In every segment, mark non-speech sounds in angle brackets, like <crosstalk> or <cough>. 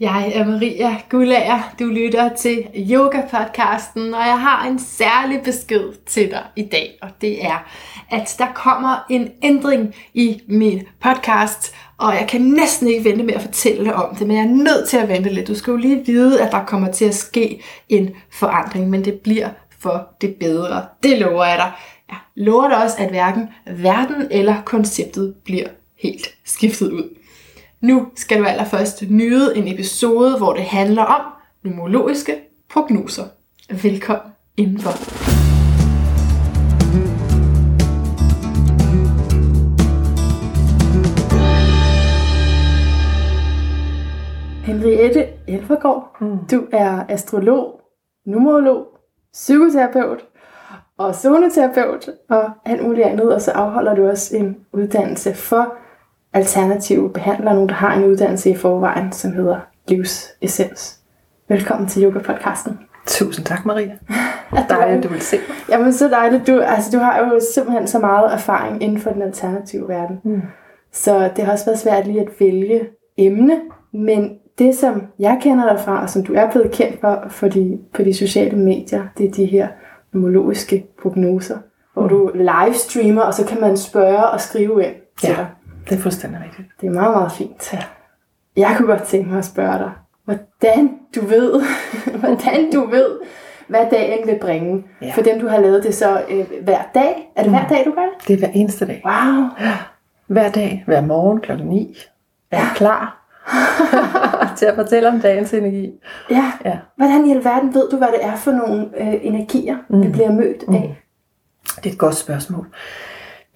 Jeg er Maria Gullager, Du lytter til Yoga-podcasten, og jeg har en særlig besked til dig i dag, og det er, at der kommer en ændring i min podcast, og jeg kan næsten ikke vente med at fortælle om det, men jeg er nødt til at vente lidt. Du skal jo lige vide, at der kommer til at ske en forandring, men det bliver for det bedre. Det lover jeg dig. Jeg lover dig også, at hverken verden eller konceptet bliver helt skiftet ud. Nu skal du allerførst nyde en episode, hvor det handler om numerologiske prognoser. Velkommen indenfor. Henriette Elvergaard, mm. du er astrolog, numerolog, psykoterapeut og zoneterapeut og alt muligt andet, og så afholder du også en uddannelse for alternative behandlere, nogen der har en uddannelse i forvejen, som hedder Livsessens. Velkommen til Yoga-podcasten. Tusind tak, Maria. <laughs> At dejligt, du vil se mig. Jamen, så dejligt. Du, altså, du har jo simpelthen så meget erfaring inden for den alternative verden. Mm. Så det har også været svært lige at vælge emne, men det, som jeg kender dig fra, og som du er blevet kendt for, for de, på de sociale medier, det er de her nomologiske prognoser, hvor mm. du livestreamer, og så kan man spørge og skrive ind til ja. dig. Det er fuldstændig rigtigt. Det er meget, meget fint. Ja. Jeg kunne godt tænke mig at spørge dig, hvordan du ved, <laughs> hvordan du ved, hvad dagen vil bringe. Ja. For dem, du har lavet det så øh, hver dag. Er det mm. hver dag, du gør det? Det er hver eneste dag. Wow. Ja. Hver dag, hver morgen kl. 9, er ja. klar <laughs> til at fortælle om dagens energi. Ja. ja. Hvordan i alverden ved du, hvad det er for nogle øh, energier, mm. det bliver mødt mm. af? Det er et godt spørgsmål.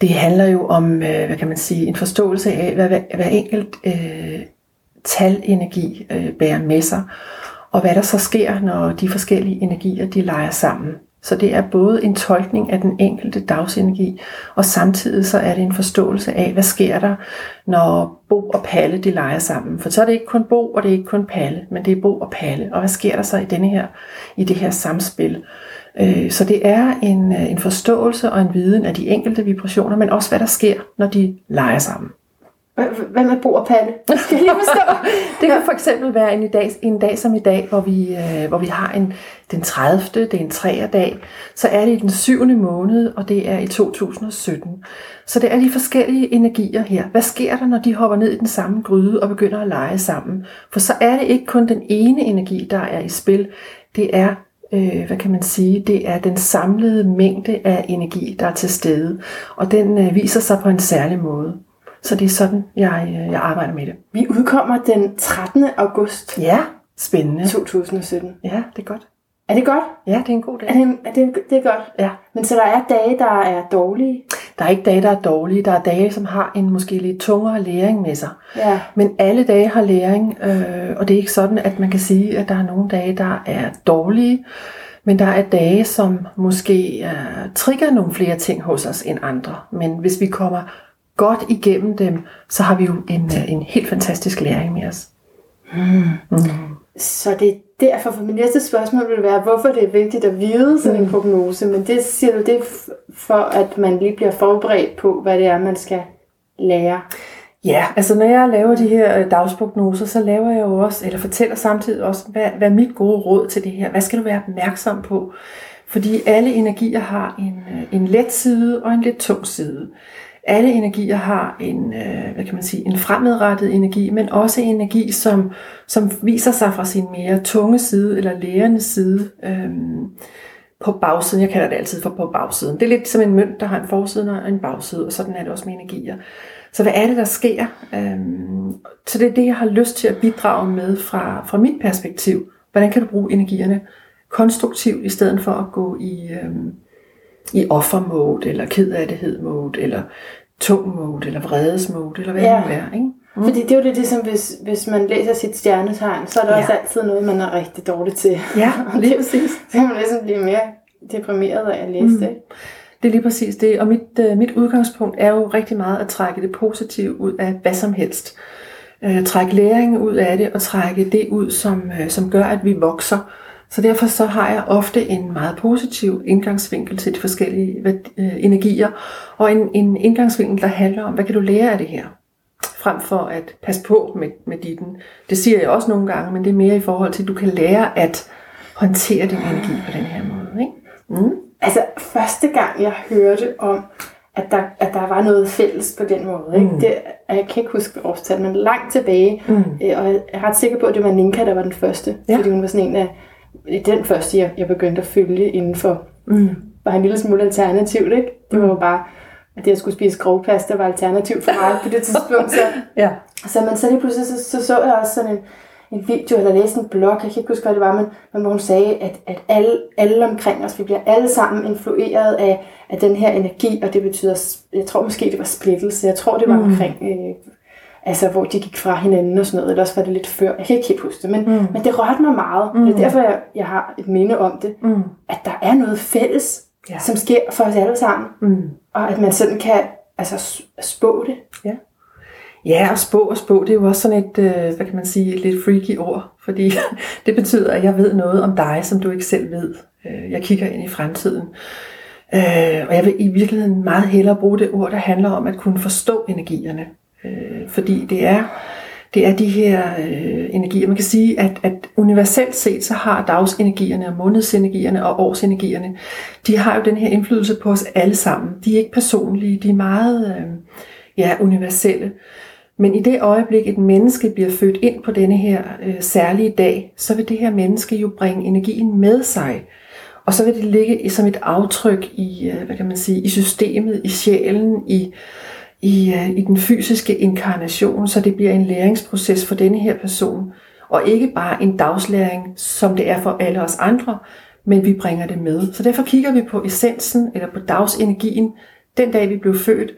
Det handler jo om, øh, hvad kan man sige, en forståelse af, hvad hver enkelt øh, talenergi øh, bærer med sig, og hvad der så sker, når de forskellige energier de leger sammen. Så det er både en tolkning af den enkelte dagsenergi, og samtidig så er det en forståelse af, hvad sker der, når Bo og Palle de leger sammen. For så er det ikke kun Bo, og det er ikke kun Palle, men det er Bo og Palle. Og hvad sker der så i, denne her, i det her samspil? Øh, så det er en, øh, en forståelse og en viden af de enkelte vibrationer, men også hvad der sker, når de leger sammen. Hvad med Bo og Palle? <laughs> Skal jeg lige forstå? det kan for eksempel være en, dag, en dag som i dag, hvor vi, øh, hvor vi har en, den 30. det er en træerdag. Så er det i den syvende måned, og det er i 2017. Så det er de forskellige energier her. Hvad sker der, når de hopper ned i den samme gryde og begynder at lege sammen? For så er det ikke kun den ene energi, der er i spil. Det er øh, hvad kan man sige, det er den samlede mængde af energi, der er til stede, og den øh, viser sig på en særlig måde. Så det er sådan, jeg, øh, jeg arbejder med det. Vi udkommer den 13. august. Ja, spændende. 2017. Ja, det er godt. Er det godt? Ja, det er en god dag. Er det, er det, det er godt? Ja. Men så der er dage, der er dårlige? Der er ikke dage, der er dårlige. Der er dage, som har en måske lidt tungere læring med sig. Ja. Men alle dage har læring, øh, og det er ikke sådan, at man kan sige, at der er nogle dage, der er dårlige. Men der er dage, som måske uh, trigger nogle flere ting hos os end andre. Men hvis vi kommer godt igennem dem, så har vi jo en, uh, en helt fantastisk læring med os. Mm. Så det er derfor, for min næste spørgsmål vil være, hvorfor det er vigtigt at vide sådan en mm. prognose. Men det siger du, det er for, at man lige bliver forberedt på, hvad det er, man skal lære. Ja, altså når jeg laver de her øh, dagsprognoser, så laver jeg jo også, eller fortæller samtidig også, hvad, hvad er mit gode råd til det her? Hvad skal du være opmærksom på? Fordi alle energier har en, øh, en let side og en lidt tung side. Alle energier har en, øh, hvad kan man sige, en fremadrettet energi, men også en energi, som, som viser sig fra sin mere tunge side eller lærende side øhm, på bagsiden. Jeg kalder det altid for på bagsiden. Det er lidt som en mønt, der har en forside og en bagside, og sådan er det også med energier. Så hvad er det, der sker? Øhm, så det er det, jeg har lyst til at bidrage med fra, fra mit perspektiv. Hvordan kan du bruge energierne konstruktivt, i stedet for at gå i, øhm, i offermode, eller kedadighed-mode, eller tung mode, eller vredesmode, eller hvad ja. det nu er. Ikke? Mm. Fordi det er jo det, ligesom hvis, hvis man læser sit stjernetegn, så er der ja. også altid noget, man er rigtig dårlig til. Ja, <laughs> lige præcis. Så kan man ligesom blive mere deprimeret af at læse mm. det. Det er lige præcis det, og mit, øh, mit udgangspunkt er jo rigtig meget at trække det positive ud af hvad som helst. Øh, trække læring ud af det, og trække det ud, som, øh, som gør, at vi vokser. Så derfor så har jeg ofte en meget positiv indgangsvinkel til de forskellige øh, energier, og en, en indgangsvinkel, der handler om, hvad kan du lære af det her? frem for at passe på med, med ditten. Det siger jeg også nogle gange, men det er mere i forhold til, at du kan lære at håndtere din energi på den her måde. Ikke? Mm. Altså, første gang jeg hørte om, at der, at der var noget fælles på den måde. Ikke? Mm. Det, jeg kan ikke huske årstal, men langt tilbage. Mm. Øh, og jeg er ret sikker på, at det var Ninka, der var den første. Ja. Fordi hun var sådan en af den første, jeg, jeg begyndte at følge inden for. Mm. Var en lille smule alternativt, ikke? Det var jo bare, at det at skulle spise grovpasta var alternativt for mig på det tidspunkt. Så, <laughs> ja. så, men så lige pludselig så, så, så jeg også sådan en, en video, eller læste en blog, jeg kan ikke huske, hvad det var, men, men hvor hun sagde, at, at alle, alle omkring os, vi bliver alle sammen influeret af, af den her energi, og det betyder, jeg tror måske, det var splittelse, jeg tror, det var mm. omkring, øh, altså hvor de gik fra hinanden og sådan noget, eller også var det lidt før, jeg kan ikke helt huske det, men, mm. men det rørte mig meget, mm. det er derfor, jeg, jeg har et minde om det, mm. at der er noget fælles, ja. som sker for os alle sammen, mm. og at man sådan kan altså, spå det. Ja. Ja, og spå og spå, det er jo også sådan et, øh, hvad kan man sige, et lidt freaky ord, fordi <laughs> det betyder, at jeg ved noget om dig, som du ikke selv ved. Øh, jeg kigger ind i fremtiden. Øh, og jeg vil i virkeligheden meget hellere bruge det ord, der handler om at kunne forstå energierne. Øh, fordi det er, det er de her øh, energier. Man kan sige, at, at universelt set, så har dagsenergierne og månedsenergierne og årsenergierne, de har jo den her indflydelse på os alle sammen. De er ikke personlige, de er meget øh, ja, universelle. Men i det øjeblik, et menneske bliver født ind på denne her øh, særlige dag, så vil det her menneske jo bringe energien med sig. Og så vil det ligge som et aftryk i, øh, hvad kan man sige, i systemet, i sjælen, i, i, øh, i den fysiske inkarnation, så det bliver en læringsproces for denne her person. Og ikke bare en dagslæring, som det er for alle os andre, men vi bringer det med. Så derfor kigger vi på essensen, eller på dagsenergien, den dag vi blev født,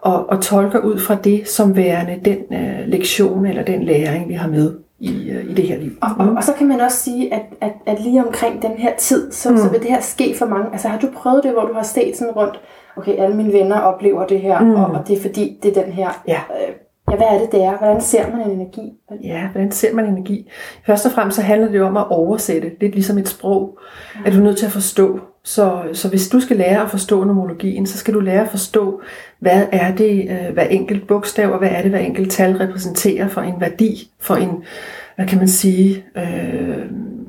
og, og tolker ud fra det som værende den øh, lektion eller den læring, vi har med i, øh, i det her liv. Og, og, og så kan man også sige, at, at, at lige omkring den her tid, så, mm. så vil det her ske for mange. Altså har du prøvet det, hvor du har stedt sådan rundt, okay, alle mine venner oplever det her, mm. og, og det er fordi, det er den her... Ja. Øh, Ja, hvad er det, det er? Hvordan ser man en energi? Ja, hvordan ser man energi? Først og fremmest så handler det jo om at oversætte. Lidt ligesom et sprog. Ja. At du er nødt til at forstå. Så, så hvis du skal lære at forstå nomologien, så skal du lære at forstå, hvad er det, øh, hver enkelt bogstav, og hvad er det, hver enkelt tal repræsenterer for en værdi, for en, hvad kan man sige, øh,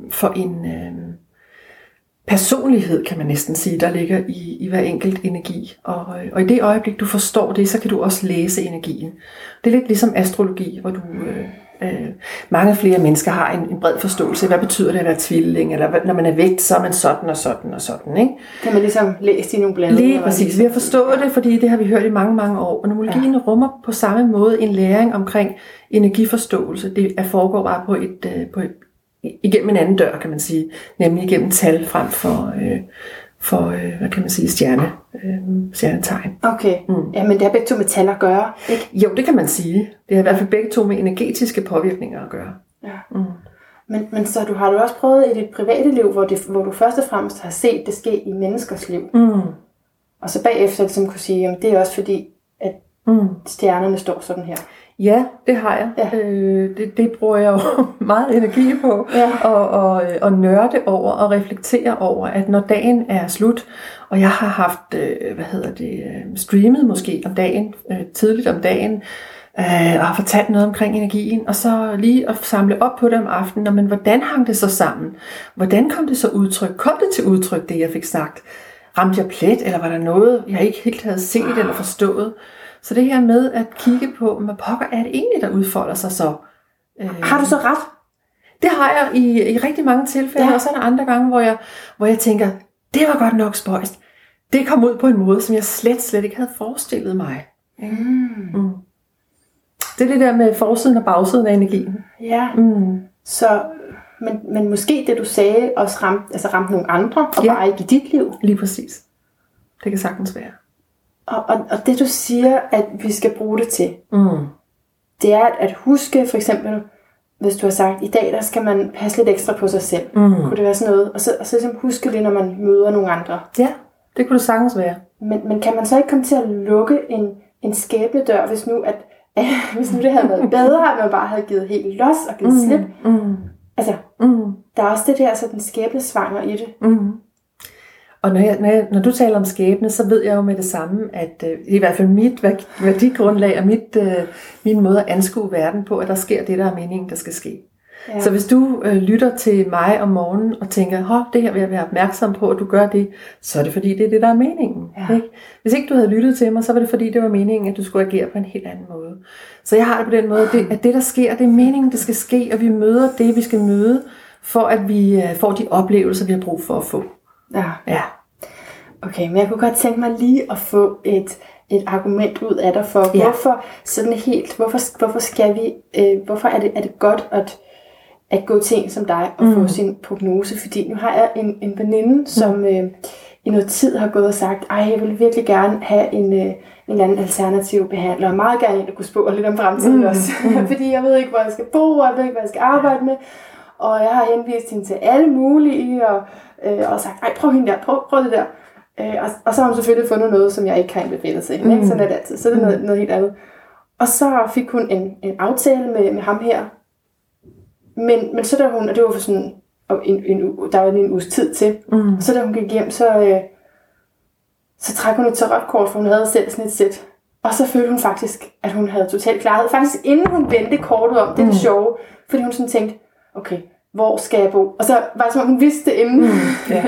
for en øh, personlighed, kan man næsten sige, der ligger i, i hver enkelt energi. Og, øh, og i det øjeblik, du forstår det, så kan du også læse energien. Det er lidt ligesom astrologi, hvor du... Øh, Øh, mange flere mennesker har en, en bred forståelse. Hvad betyder det at være tvilling? Eller når man er vægt, så er man sådan og sådan og sådan. Ikke? Kan man ligesom læse i nogle blade? Lige præcis. Vi har forstået det, fordi det har vi hørt i mange, mange år. Og nomologien ja. rummer på samme måde en læring omkring energiforståelse. Det er foregår bare på et, øh, på et, igennem en anden dør, kan man sige. Nemlig igennem tal frem for, øh, for, øh, hvad kan man sige, stjerne, øh, stjernetegn. Okay, mm. ja, men det har begge to med tal at gøre, ikke? Jo, det kan man sige. Det har i hvert fald begge to med energetiske påvirkninger at gøre. Ja. Mm. Men, men så du har du også prøvet i dit private liv, hvor, det, hvor du først og fremmest har set det ske i menneskers liv. Mm. Og så bagefter ligesom kunne sige, at det er også fordi, at mm. stjernerne står sådan her. Ja, det har jeg. Ja. Øh, det, det bruger jeg jo <laughs> meget energi på. Ja. Og, og, og nørde over og reflektere over, at når dagen er slut, og jeg har haft, øh, hvad hedder det, øh, streamet måske om dagen, øh, tidligt om dagen, øh, og har fortalt noget omkring energien, og så lige at samle op på det om aftenen, men hvordan hang det så sammen? Hvordan kom det så udtryk? Kom det til udtryk, det jeg fik sagt? Ramte jeg plet, eller var der noget, jeg ikke helt havde set eller forstået? Så det her med at kigge på, hvad pokker er det egentlig, der udfolder sig så? Øh, har du så ret? Det har jeg i, i rigtig mange tilfælde, ja. og så er der andre gange, hvor jeg, hvor jeg tænker, det var godt nok spøjst. Det kom ud på en måde, som jeg slet, slet ikke havde forestillet mig. Mm. Mm. Det er det der med forsiden og bagsiden af energien. Ja, mm. så, men, men måske det du sagde også ramte, altså ramte nogle andre, og ja. bare ikke i dit liv. Lige præcis. Det kan sagtens være. Og, og, og det du siger, at vi skal bruge det til, mm. det er at huske for eksempel, hvis du har sagt, i dag der skal man passe lidt ekstra på sig selv. Mm. Kunne det være sådan noget? Og så, og så ligesom huske det, når man møder nogle andre. Ja, det kunne det sagtens være. Men, men kan man så ikke komme til at lukke en, en skæbedør, hvis nu, at, at, <laughs> hvis nu det havde været bedre, at man bare havde givet helt los og givet mm. slip? Mm. Altså, mm. der er også det der sådan skæbnesvanger i det. Mm. Og når, jeg, når, jeg, når du taler om skæbne, så ved jeg jo med det samme, at øh, i hvert fald mit værdigrundlag og mit, øh, min måde at anskue verden på, at der sker det, der er meningen, der skal ske. Ja. Så hvis du øh, lytter til mig om morgenen og tænker, Hå, det her vil jeg være opmærksom på, at du gør det, så er det fordi, det er det, der er meningen. Ja. Ikke? Hvis ikke du havde lyttet til mig, så var det fordi, det var meningen, at du skulle agere på en helt anden måde. Så jeg har det på den måde, det, at det, der sker, det er meningen, det skal ske, og vi møder det, vi skal møde, for at vi øh, får de oplevelser, vi har brug for at få. Ja. ja. Okay, men jeg kunne godt tænke mig lige at få et, et argument ud af dig for, ja. hvorfor sådan helt, hvorfor, hvorfor skal vi, øh, hvorfor er det, er det godt at, at gå til en som dig og mm. få sin prognose, fordi nu har jeg en, en veninde, mm. som øh, i noget tid har gået og sagt, ej, jeg vil virkelig gerne have en, øh, en anden alternativ behandler, og meget gerne en, der kunne spå lidt om fremtiden mm. også, mm. <laughs> fordi jeg ved ikke, hvor jeg skal bo, og jeg ved ikke, hvad jeg skal arbejde med, og jeg har henvist hende til alle mulige, og, øh, og sagt, ej, prøv hende der, prøv, prøv det der. Øh, og, og så har hun selvfølgelig fundet noget, som jeg ikke kan bevæge til. Mm. Ikke? Sådan er det altid. Så er det noget, noget helt andet. Og så fik hun en, en aftale med, med ham her. Men, men så da hun, og det var for sådan, og en, en, der var en uges tid til, mm. og så da hun gik hjem, så, øh, så trak hun et tarotkort, for hun havde selv sådan et sæt. Og så følte hun faktisk, at hun havde total klarhed. Faktisk inden hun vendte kortet om, det er det mm. sjove, fordi hun sådan tænkte, okay, hvor skal jeg bo? Og så var det som om hun vidste det inden, mm, ja.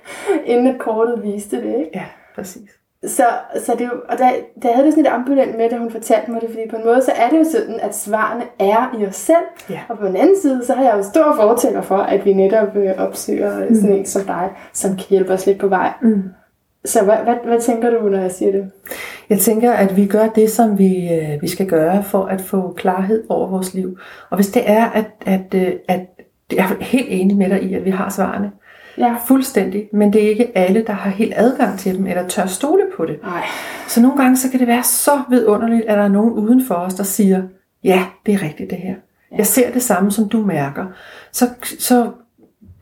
<laughs> inden at kortet viste det. Ikke? Ja, præcis. Så, så det, og der, der havde det sådan lidt ambivalent med, da hun fortalte mig det, fordi på en måde, så er det jo sådan, at svarene er i os selv. Ja. Og på den anden side, så har jeg jo stor fortæller for, at vi netop øh, opsøger mm. sådan en som dig, som kan hjælpe os lidt på vej. Mm. Så hvad, hvad, hvad tænker du, når jeg siger det? Jeg tænker, at vi gør det, som vi, øh, vi skal gøre for at få klarhed over vores liv. Og hvis det er, at, at, øh, at jeg er helt enig med dig i, at vi har svarene. Ja. Fuldstændig. Men det er ikke alle, der har helt adgang til dem, eller tør stole på det. Ej. Så nogle gange så kan det være så vidunderligt, at der er nogen uden for os, der siger, ja, det er rigtigt det her. Ja. Jeg ser det samme, som du mærker. Så, så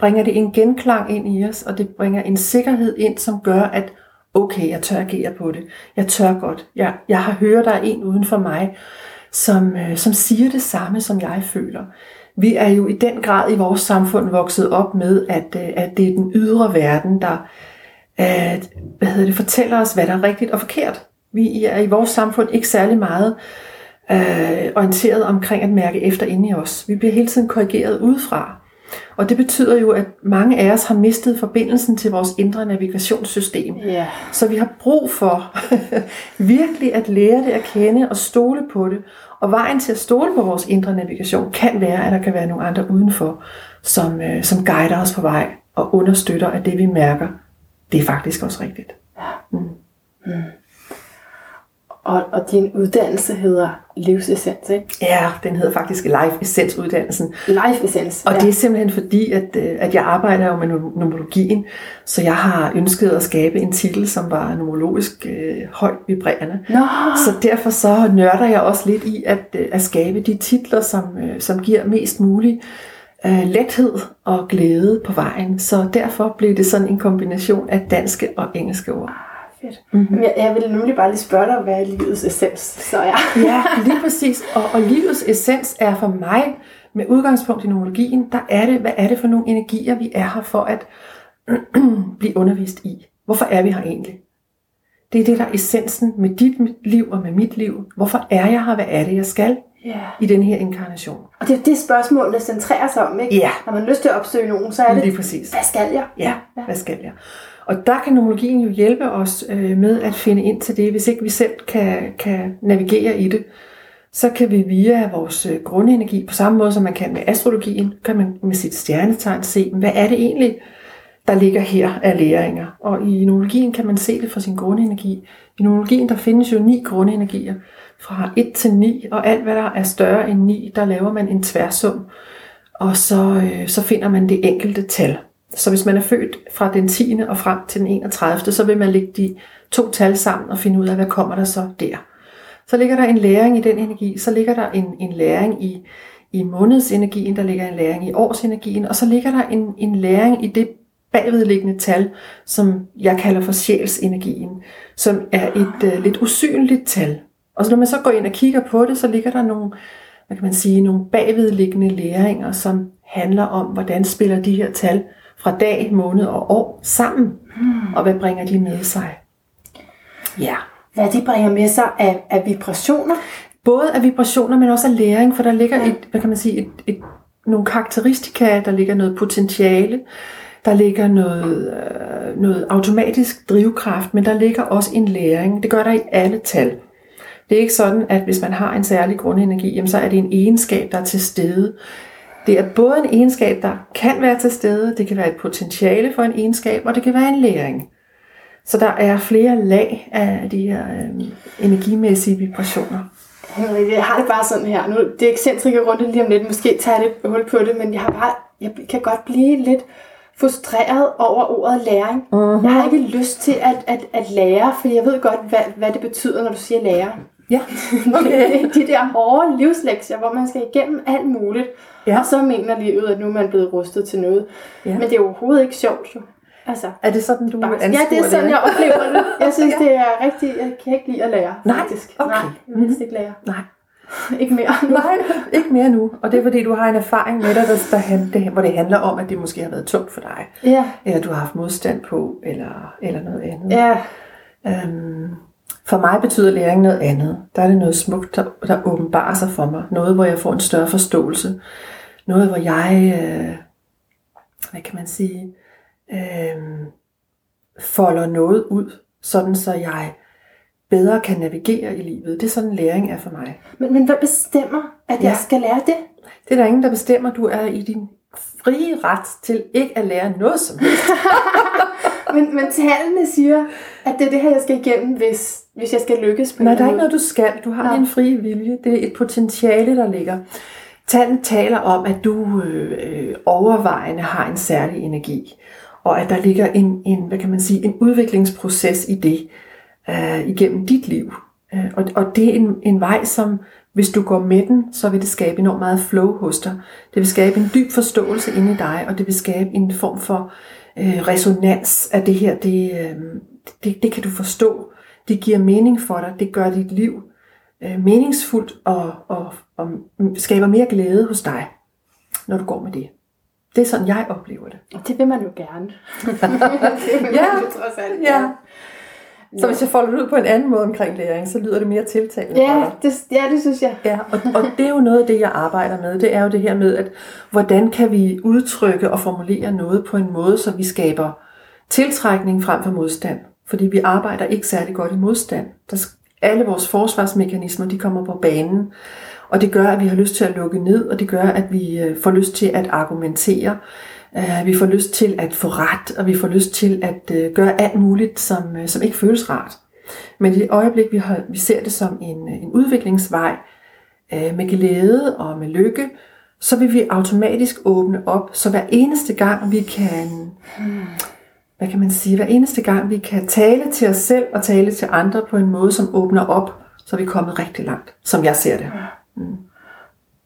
bringer det en genklang ind i os, og det bringer en sikkerhed ind, som gør, at okay, jeg tør agere på det. Jeg tør godt. Jeg, jeg har hørt, der er en uden for mig, som, øh, som siger det samme, som jeg føler. Vi er jo i den grad i vores samfund vokset op med, at, øh, at det er den ydre verden, der at, hvad hedder det, fortæller os, hvad der er rigtigt og forkert. Vi er i vores samfund ikke særlig meget øh, orienteret omkring at mærke efter inde i os. Vi bliver hele tiden korrigeret udefra. Og det betyder jo, at mange af os har mistet forbindelsen til vores indre navigationssystem. Yeah. Så vi har brug for <laughs> virkelig at lære det at kende og stole på det. Og vejen til at stole på vores indre navigation kan være, at der kan være nogle andre udenfor, som, øh, som guider os på vej og understøtter, at det vi mærker, det er faktisk også rigtigt. Mm. Mm. Og, og din uddannelse hedder Livsessens, ikke? Ja, den hedder faktisk Life Essence uddannelsen. Life Essence, Og ja. det er simpelthen fordi, at, øh, at jeg arbejder jo med numerologien, så jeg har ønsket at skabe en titel, som var numerologisk øh, højt vibrerende. Nå. Så derfor så nørder jeg også lidt i at, øh, at skabe de titler, som, øh, som giver mest muligt øh, lethed og glæde på vejen. Så derfor blev det sådan en kombination af danske og engelske ord fedt. Mm-hmm. Jeg, jeg ville nemlig bare lige spørge dig, hvad er livets essens? Så ja. <laughs> ja, lige præcis. Og, og livets essens er for mig, med udgangspunkt i numerologien, der er det, hvad er det for nogle energier, vi er her for at <clears throat> blive undervist i? Hvorfor er vi her egentlig? Det er det, der er essensen med dit liv og med mit liv. Hvorfor er jeg her? Hvad er det, jeg skal yeah. i den her inkarnation? Og det er det spørgsmål, der centrerer sig om, ikke? Ja. Når man har lyst til at opsøge nogen, så er det, Lige præcis. hvad skal jeg? Ja, ja, hvad skal jeg? Og der kan nomologien jo hjælpe os øh, med at finde ind til det, hvis ikke vi selv kan, kan navigere i det. Så kan vi via vores øh, grundenergi, på samme måde som man kan med astrologien, kan man med sit stjernetegn se, hvad er det egentlig, der ligger her af læringer. Og i numerologien kan man se det fra sin grundenergi. I numerologien der findes jo ni grundenergier, fra 1 til 9, og alt hvad der er større end 9, der laver man en tværsum, og så, øh, så finder man det enkelte tal. Så hvis man er født fra den 10. og frem til den 31., så vil man lægge de to tal sammen og finde ud af, hvad kommer der så der. Så ligger der en læring i den energi, så ligger der en, en læring i, i månedsenergien, der ligger en læring i årsenergien, og så ligger der en, en læring i det bagvedliggende tal, som jeg kalder for sjælsenergien, som er et uh, lidt usynligt tal. Og så når man så går ind og kigger på det, så ligger der nogle, hvad kan man sige, nogle bagvedliggende læringer, som handler om, hvordan spiller de her tal fra dag, måned og år sammen. Hmm. Og hvad bringer de med sig? Ja. Hvad de bringer med sig af, af vibrationer? Både af vibrationer, men også af læring, for der ligger ja. et, hvad kan man sige, et, et, nogle karakteristika, der ligger noget potentiale, der ligger noget, øh, noget automatisk drivkraft, men der ligger også en læring. Det gør der i alle tal. Det er ikke sådan, at hvis man har en særlig grundenergi, jamen så er det en egenskab, der er til stede. Det er både en egenskab, der kan være til stede, det kan være et potentiale for en egenskab, og det kan være en læring. Så der er flere lag af de her øh, energimæssige vibrationer. Jeg har det bare sådan her. Nu, det er ekscentrike rundt lige om lidt. Måske tager jeg lidt hul på det, men jeg, har bare, jeg kan godt blive lidt frustreret over ordet læring. Uh-huh. Jeg har ikke lyst til at, at, at lære, for jeg ved godt, hvad, hvad det betyder, når du siger lære. Ja, <laughs> okay. <laughs> de der hårde livslektier, hvor man skal igennem alt muligt, ja. og så mener livet, at nu er man blevet rustet til noget. Ja. Men det er overhovedet ikke sjovt jo. Altså, er det sådan, du bare, Ja, det er sådan, det? jeg oplever det. <laughs> Jeg synes, ja. det er rigtig... Jeg kan ikke lide at lære, Nej, faktisk. Okay. Nej, jeg vil ikke lære. Nej. ikke mere nu. Nej, ikke mere nu. Og det er fordi, du har en erfaring med dig, der, der, det, hvor det handler om, at det måske har været tungt for dig. Ja. Eller du har haft modstand på, eller, eller noget andet. Ja. Øhm, for mig betyder læring noget andet. Der er det noget smukt, der, der åbenbarer sig for mig. Noget, hvor jeg får en større forståelse. Noget, hvor jeg, øh, hvad kan man sige, øh, folder noget ud, sådan så jeg bedre kan navigere i livet. Det er sådan læring er for mig. Men, men hvad bestemmer, at ja. jeg skal lære det? Det er der ingen, der bestemmer. Du er i din frie ret til ikke at lære noget som helst. <laughs> men, men tallene siger, at det er det her, jeg skal igennem, hvis, hvis jeg skal lykkes på Nej, der er ikke noget, du skal. Du har din frie vilje. Det er et potentiale, der ligger. Tallene taler om, at du øh, overvejende har en særlig energi, og at der ligger en, en, hvad kan man sige, en udviklingsproces i det øh, igennem dit liv. Øh, og, og det er en, en vej, som hvis du går med den, så vil det skabe enormt meget flow hos dig. Det vil skabe en dyb forståelse inde i dig, og det vil skabe en form for øh, resonans af det her. Det, øh, det, det kan du forstå. Det giver mening for dig. Det gør dit liv øh, meningsfuldt og, og, og skaber mere glæde hos dig, når du går med det. Det er sådan, jeg oplever det. Og det vil man jo gerne. det <laughs> vil ja, man jo trods alt ja. Så hvis jeg folder det ud på en anden måde omkring læring, så lyder det mere tiltalende ja, det, ja, det synes jeg. Ja, og, og det er jo noget af det, jeg arbejder med. Det er jo det her med, at hvordan kan vi udtrykke og formulere noget på en måde, så vi skaber tiltrækning frem for modstand. Fordi vi arbejder ikke særlig godt i modstand. Der, alle vores forsvarsmekanismer, de kommer på banen. Og det gør, at vi har lyst til at lukke ned, og det gør, at vi øh, får lyst til at argumentere. Øh, vi får lyst til at få ret, og vi får lyst til at øh, gøre alt muligt, som, som ikke føles rart. Men i det øjeblik, vi, har, vi ser det som en, en udviklingsvej med glæde og med lykke, så vil vi automatisk åbne op. Så hver eneste gang vi kan, hvad kan man sige, hver eneste gang vi kan tale til os selv og tale til andre på en måde, som åbner op, så er vi kommet rigtig langt, som jeg ser det. Mm.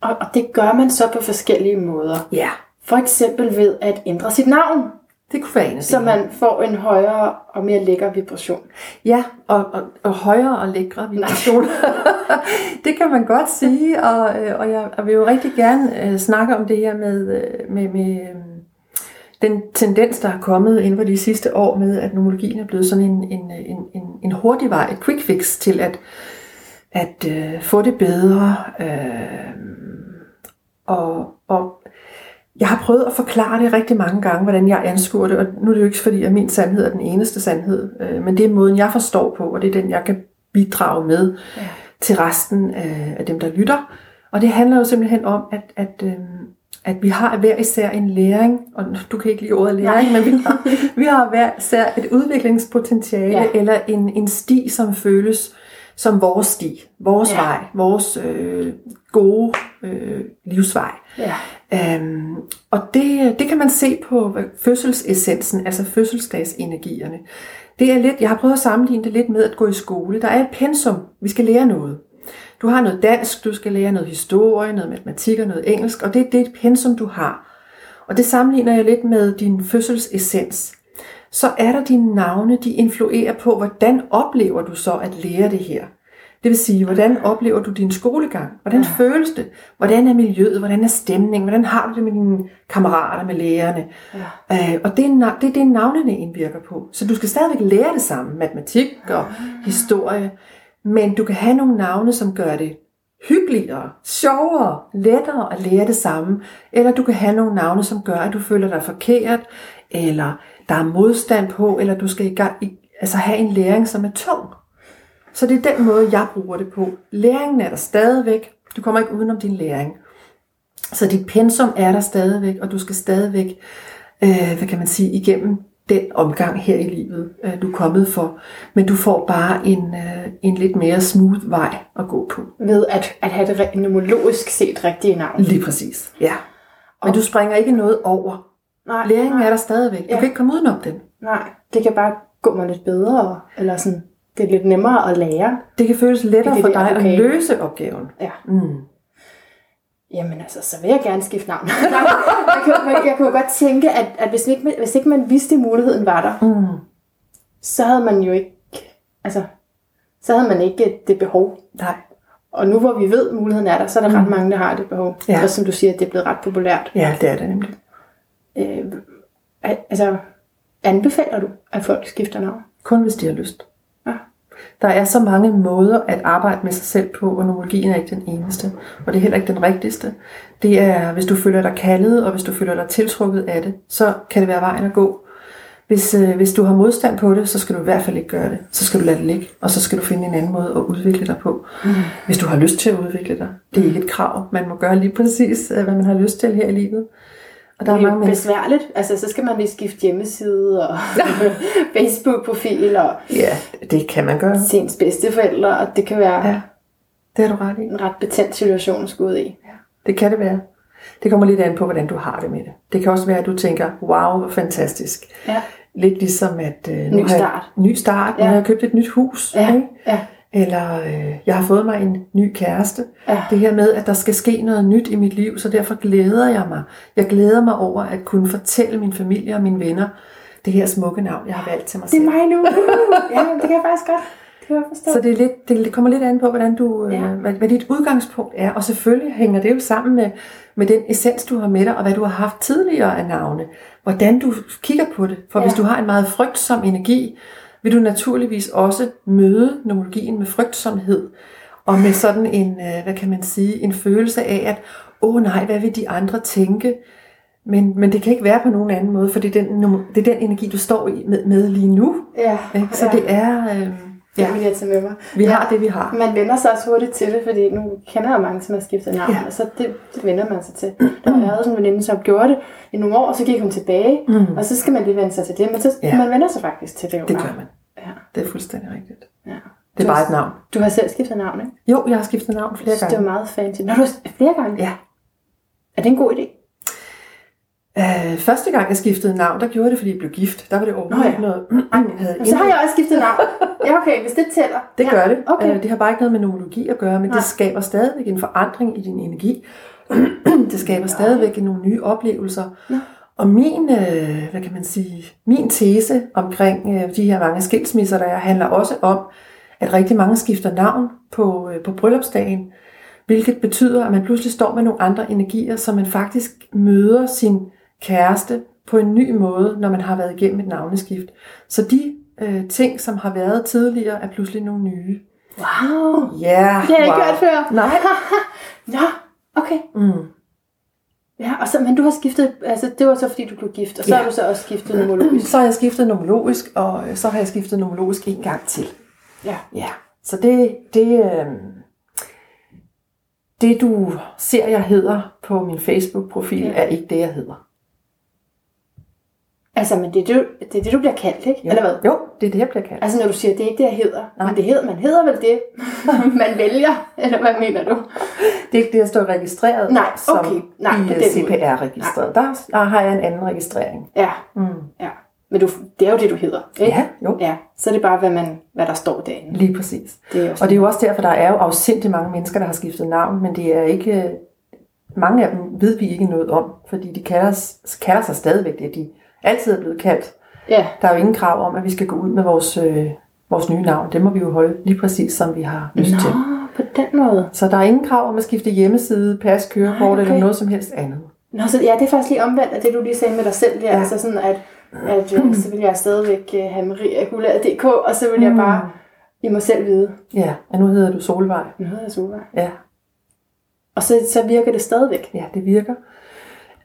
Og, og det gør man så på forskellige måder. Ja. For eksempel ved at ændre sit navn. Det kunne være en Så man får en højere og mere lækker vibration. Ja, og, og, og højere og lækre vibration. <laughs> det kan man godt sige, og, øh, og jeg, jeg vil jo rigtig gerne uh, snakke om det her med, uh, med, med uh, den tendens, der er kommet inden for de sidste år med, at numerologien er blevet sådan en, en, en, en, en hurtig vej, et quick fix til at, at uh, få det bedre. Uh, og, og jeg har prøvet at forklare det rigtig mange gange, hvordan jeg anskuer det, og nu er det jo ikke fordi, at min sandhed er den eneste sandhed, øh, men det er måden, jeg forstår på, og det er den, jeg kan bidrage med ja. til resten af, af dem, der lytter. Og det handler jo simpelthen om, at, at, øh, at vi har hver især en læring, og du kan ikke lide ordet læring, Nej. men vi har, <laughs> vi har hver især et udviklingspotentiale, ja. eller en, en sti, som føles som vores sti, vores ja. vej, vores øh, gode øh, livsvej. Ja. Øhm, og det, det kan man se på fødselsessensen, altså fødselsdagsenergierne. Det er lidt, jeg har prøvet at sammenligne det lidt med at gå i skole. Der er et pensum, vi skal lære noget. Du har noget dansk, du skal lære noget historie, noget matematik og noget engelsk, og det, det er et pensum, du har. Og det sammenligner jeg lidt med din fødselsessens. Så er der dine navne, de influerer på, hvordan oplever du så at lære det her. Det vil sige, hvordan oplever du din skolegang? Hvordan ja. føles det? Hvordan er miljøet? Hvordan er stemningen? Hvordan har du det med dine kammerater, med lærerne? Ja. Øh, og det er, det er det, navnene indvirker på. Så du skal stadigvæk lære det samme, matematik og ja. historie. Men du kan have nogle navne, som gør det hyggeligere, sjovere, lettere at lære det samme. Eller du kan have nogle navne, som gør, at du føler dig forkert, eller der er modstand på, eller du skal i gang, altså have en læring, som er tung. Så det er den måde, jeg bruger det på. Læringen er der stadigvæk. Du kommer ikke udenom din læring. Så dit pensum er der stadigvæk, og du skal stadigvæk, øh, hvad kan man sige, igennem den omgang her i livet, øh, du er kommet for. Men du får bare en, øh, en lidt mere smooth vej at gå på. Ved at, at have det numerologisk set rigtige navn. Lige præcis, ja. Men og... du springer ikke noget over. Nej, Læringen nej. er der stadigvæk. Du ja. kan ikke komme udenom den. Nej, det kan bare gå mig lidt bedre, eller sådan, det er lidt nemmere at lære. Det kan føles lettere det, det, for dig okay. at løse opgaven. Ja. Mm. Jamen altså, så vil jeg gerne skifte navn. <laughs> jeg, kan, jeg, jeg kunne godt tænke, at, at hvis, ikke, hvis ikke man vidste, at muligheden var der, mm. så havde man jo ikke, altså, så havde man ikke det behov. Nej. Og nu hvor vi ved, at muligheden er der, så er der mm. ret mange, der har det behov. Ja. Og som du siger, det er blevet ret populært. Ja, det er det nemlig. Øh, altså, anbefaler du, at folk skifter navn? Kun hvis de har lyst. Der er så mange måder at arbejde med sig selv på, og numerologien er ikke den eneste. Og det er heller ikke den rigtigste. Det er, hvis du føler dig kaldet, og hvis du føler dig tiltrukket af det, så kan det være vejen at gå. Hvis, øh, hvis du har modstand på det, så skal du i hvert fald ikke gøre det. Så skal du lade det ligge, og så skal du finde en anden måde at udvikle dig på. Mm. Hvis du har lyst til at udvikle dig. Det er ikke et krav. Man må gøre lige præcis, øh, hvad man har lyst til her i livet. Og der det er, er mange besværligt. Altså, så skal man lige skifte hjemmeside og <laughs> <laughs> Facebook-profil og ja, det kan man gøre. Sens bedsteforældre, og det kan være ja, det har du ret i. en ret betændt situation at skulle ud i. Ja, det kan det være. Det kommer lidt an på, hvordan du har det med det. Det kan også være, at du tænker, wow, fantastisk. Ja. Lidt ligesom at... Øh, nu ny start. Har jeg, ny start. Ja. Nu har jeg købt et nyt hus. Ja. Ikke? ja eller øh, jeg har fået mig en ny kæreste. Ja. Det her med, at der skal ske noget nyt i mit liv, så derfor glæder jeg mig. Jeg glæder mig over at kunne fortælle min familie og mine venner det her smukke navn, jeg har valgt til mig selv. Det er mig nu. ja, det kan jeg faktisk godt. Det kan jeg forstå. Så det, er lidt, det kommer lidt an på, hvordan du, øh, ja. øh, hvad, hvad dit udgangspunkt er. Og selvfølgelig hænger det jo sammen med, med den essens, du har med dig, og hvad du har haft tidligere af navne. Hvordan du kigger på det. For ja. hvis du har en meget frygtsom energi, vil du naturligvis også møde nomologien med frygtsomhed, og med sådan en, øh, hvad kan man sige, en følelse af, at, åh oh, nej, hvad vil de andre tænke? Men, men det kan ikke være på nogen anden måde, for det er den, det er den energi, du står i med, med lige nu. Ja, ikke? Så ja. det er... Øh, Ja, det jeg tage med mig. Vi ja, har det, vi har. Man vender sig også hurtigt til det, fordi nu kender jeg mange, som har skiftet navn, ja. og så det, det vender man sig til. Der har jeg sådan en veninde, som gjorde det i nogle år, og så gik hun tilbage, mm. og så skal man lige vende sig til det, men så, ja. man vender sig faktisk til det. Jo det gør man. Ja. Det er fuldstændig rigtigt. Ja. Det er bare et navn. Du har selv skiftet navn, ikke? Jo, jeg har skiftet navn flere gange. Det er meget fancy. Når du har flere gange? Ja. Er det en god idé? Uh, første gang jeg skiftede navn, der gjorde jeg det, fordi jeg blev gift. Der var det overhovedet ikke noget. havde så har jeg også skiftet navn. Ja, okay, hvis det tæller. Det ja. gør det. Okay. Uh, det har bare ikke noget med numerologi at gøre, men Nej. det skaber stadigvæk en forandring i din energi. <clears throat> det skaber stadigvæk nogle nye oplevelser. Ja. Og min, øh, hvad kan man sige, min tese omkring øh, de her mange skilsmisser, der handler også om, at rigtig mange skifter navn på, øh, på bryllupsdagen, hvilket betyder, at man pludselig står med nogle andre energier, så man faktisk møder sin kæreste på en ny måde, når man har været igennem et navneskift. Så de øh, ting, som har været tidligere, er pludselig nogle nye. Wow! Ja, yeah, det har jeg wow. ikke hørt før. Nej. <laughs> ja, okay. Mm. Ja, og så, men du har skiftet, altså det var så fordi du blev gift, og så ja. har du så også skiftet nomologisk. Så har jeg skiftet nomologisk, og så har jeg skiftet nomologisk en gang til. Ja. Ja, så det, det, øh, det du ser, jeg hedder på min Facebook-profil, ja. er ikke det, jeg hedder. Altså, men det er det, det, er det du bliver kaldt, ikke? Jo. Eller hvad? Jo, det er det, jeg bliver kaldt. Altså, når du siger, det er ikke det, jeg hedder. Nej. Men det hedder, man hedder vel det, <laughs> man vælger? Eller hvad mener du? Det er ikke det, jeg står registreret Nej, okay. som Nej, i CPR-registret. Der, der har jeg en anden registrering. Ja, mm. ja. Men du, det er jo det, du hedder, ikke? Ja, jo. Ja, så er det bare, hvad, man, hvad der står derinde. Lige præcis. Det er og det er jo også derfor, der er jo afsindig mange mennesker, der har skiftet navn, men det er ikke... Mange af dem ved vi ikke noget om, fordi de kalder, kalder sig stadigvæk det, de altid er blevet kaldt. Ja. Der er jo ingen krav om, at vi skal gå ud med vores, øh, vores nye navn, det må vi jo holde lige præcis, som vi har lyst Nå, til. på den måde. Så der er ingen krav om at skifte hjemmeside, pas, kørekort okay. eller noget som helst andet. Nå, så ja, det er faktisk lige omvendt af det, du lige sagde med dig selv der. Ja. Altså sådan, at, at øh, så vil jeg stadigvæk øh, have mariagula.dk, og så vil jeg Mm. bare i mig selv vide, Ja, og nu hedder du Solvej. nu hedder jeg Solvej. Ja, Og så, så virker det stadigvæk. ja det virker.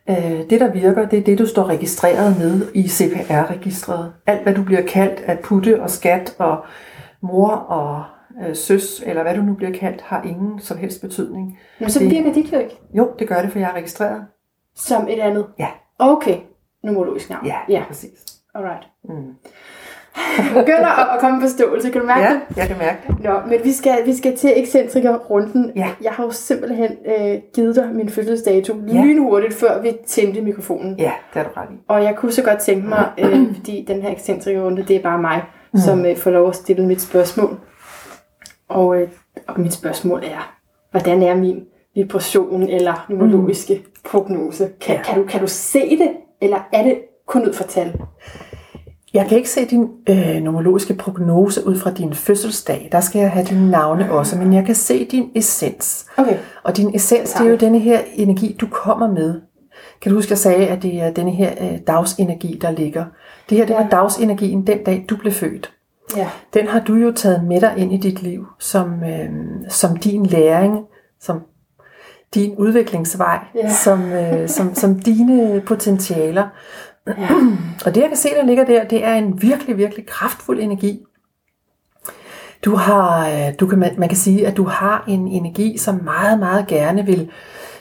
Øh, Det, der virker, det er det, du står registreret med i CPR-registret. Alt, hvad du bliver kaldt af putte og skat og mor og øh, søs, eller hvad du nu bliver kaldt, har ingen som helst betydning. Men så Det- virker dit jo ikke Jo, det gør det, for jeg er registreret. som et andet. Ja. Okay, numerologisk navn. Ja, ja. præcis. alright. Mm. Begynder at, at komme en forståelse, kan du mærke Ja, det? jeg kan mærke det. Nå, men vi skal, vi skal til ekscentriker-runden. Ja. Jeg har jo simpelthen øh, givet dig min fødselsdato Ja. lynhurtigt, før vi tændte mikrofonen. Ja, det er du ret i. Og jeg kunne så godt tænke mig, øh, fordi den her ekscentrikerrunde, det er bare mig, mm. som øh, får lov at stille mit spørgsmål. Og, øh, og mit spørgsmål er, hvordan er min vibration eller numerologiske mm. prognose? Kan, Ja. kan, du, kan du se det, eller er det kun ud fra tal? Jeg kan ikke se din øh, numerologiske prognose ud fra din fødselsdag. Der skal jeg have dine navne også, men jeg kan se din essens. Okay. Og din essens, det er jo denne her energi, du kommer med. Kan du huske, jeg sagde, at det er denne her øh, dagsenergi, der ligger. Det her, det var Ja. dagsenergien den dag, du blev født. Ja. Den har du jo taget med dig ind i dit liv som, øh, som din læring, som din udviklingsvej, Ja. som, øh, som, som dine potentialer ja. <clears throat> Og det, jeg kan se, der ligger der, det er en virkelig, virkelig kraftfuld energi. Du har, øh, du kan, man, man kan sige, at du har en energi, som meget, meget gerne vil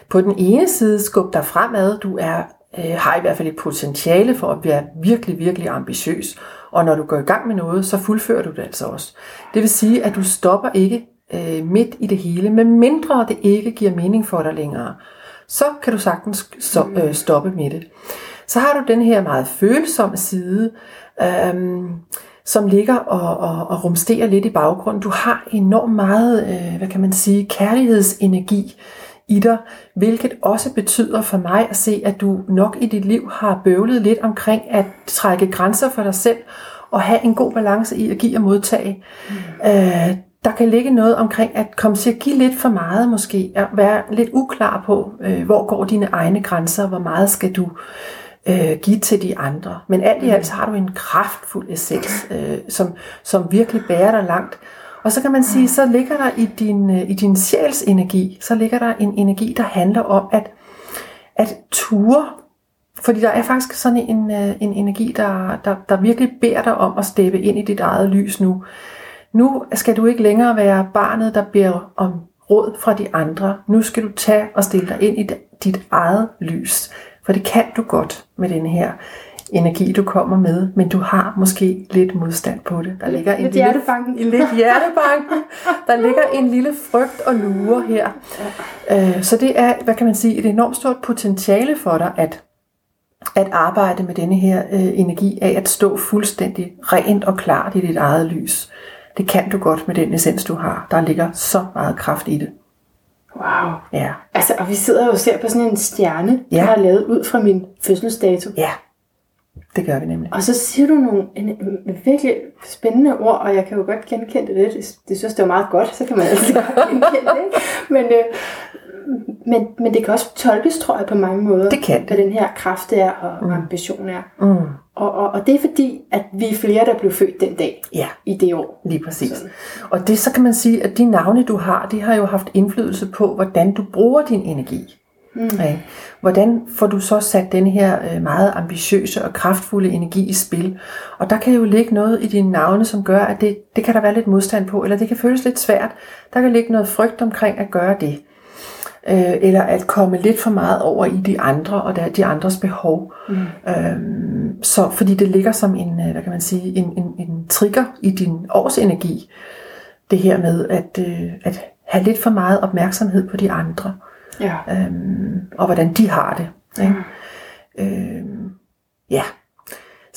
på den ene side skubbe dig fremad. Du er, øh, har i hvert fald et potentiale for at være virkelig, virkelig ambitiøs. Og når du går i gang med noget, så fuldfører du det altså også. Det vil sige, at du stopper ikke øh, midt i det hele, men mindre det ikke giver mening for dig længere. Så kan du sagtens så, øh, stoppe med det. Så har du den her meget følsomme side, øhm, som ligger og, og, og rumsterer lidt i baggrunden. Du har enormt meget, øh, hvad kan man sige, kærlighedsenergi i dig, hvilket også betyder for mig at se, at du nok i dit liv har bøvlet lidt omkring at trække grænser for dig selv og have en god balance i at give og modtage. Mm. Øh, der kan ligge noget omkring at komme til at give lidt for meget måske, at være lidt uklar på, øh, hvor går dine egne grænser, hvor meget skal du øh, give til de andre. Men alt i alt så har du en kraftfuld essens, øh, som, som virkelig bærer dig langt. Og så kan man sige, så ligger der i din, øh, i din sjæls energi, så ligger der en energi, der handler om at, at ture. Fordi der er faktisk sådan en, øh, en energi, der, der, der virkelig beder dig om at steppe ind i dit eget lys nu. Nu skal du ikke længere være barnet, der beder om råd fra de andre. Nu skal du tage og stille dig ind i dit eget lys. For det kan du godt med den her energi, du kommer med, men du har måske lidt modstand på det. Der ligger en Lidt lille, hjertebanken. i <laughs> lidt hjertebanken. Der ligger en lille frygt og lure her. Øh, Så det er, hvad kan man sige, et enormt stort potentiale for dig, at at arbejde med denne her øh, energi af at stå fuldstændig rent og klart i dit eget lys. Det kan du godt med den essens, du har. Der ligger så meget kraft i det. Wow. Ja, Altså, og vi sidder jo og ser på sådan en stjerne, Ja. der er lavet ud fra min fødselsdato. ja. Det gør vi nemlig. Og så siger du nogle en, en, virkelig spændende ord, og jeg kan jo godt genkende det. Det, det synes det var meget godt, så kan man altid <laughs> genkende det. Men, øh, men, men det kan også tolkes, tror jeg, på mange måder. Det kan det. Hvad den her kraft er og mm. ambition er. Mm. Og, og, og det er fordi, at vi er flere, der blev født den dag Ja, i det år. lige præcis. Sådan. Og det så kan man sige, at de navne, du har, de har jo haft indflydelse på, hvordan du bruger din energi. Mm. Ja. Hvordan får du så sat den her øh, meget ambitiøse og kraftfulde energi i spil? Og der kan jo ligge noget i dine navne, som gør, at det, det kan der være lidt modstand på, eller det kan føles lidt svært. Der kan ligge noget frygt omkring at gøre det. Øh, eller at komme lidt for meget over i de andre og der, de andres behov. Mm. Øhm, så fordi det ligger som en, øh, hvad kan man sige, en, en, en trigger i din årsenergi. Det her med at, øh, at have lidt for meget opmærksomhed på de andre Ja. øhm, og hvordan de har det. Ikke? Øhm, ja.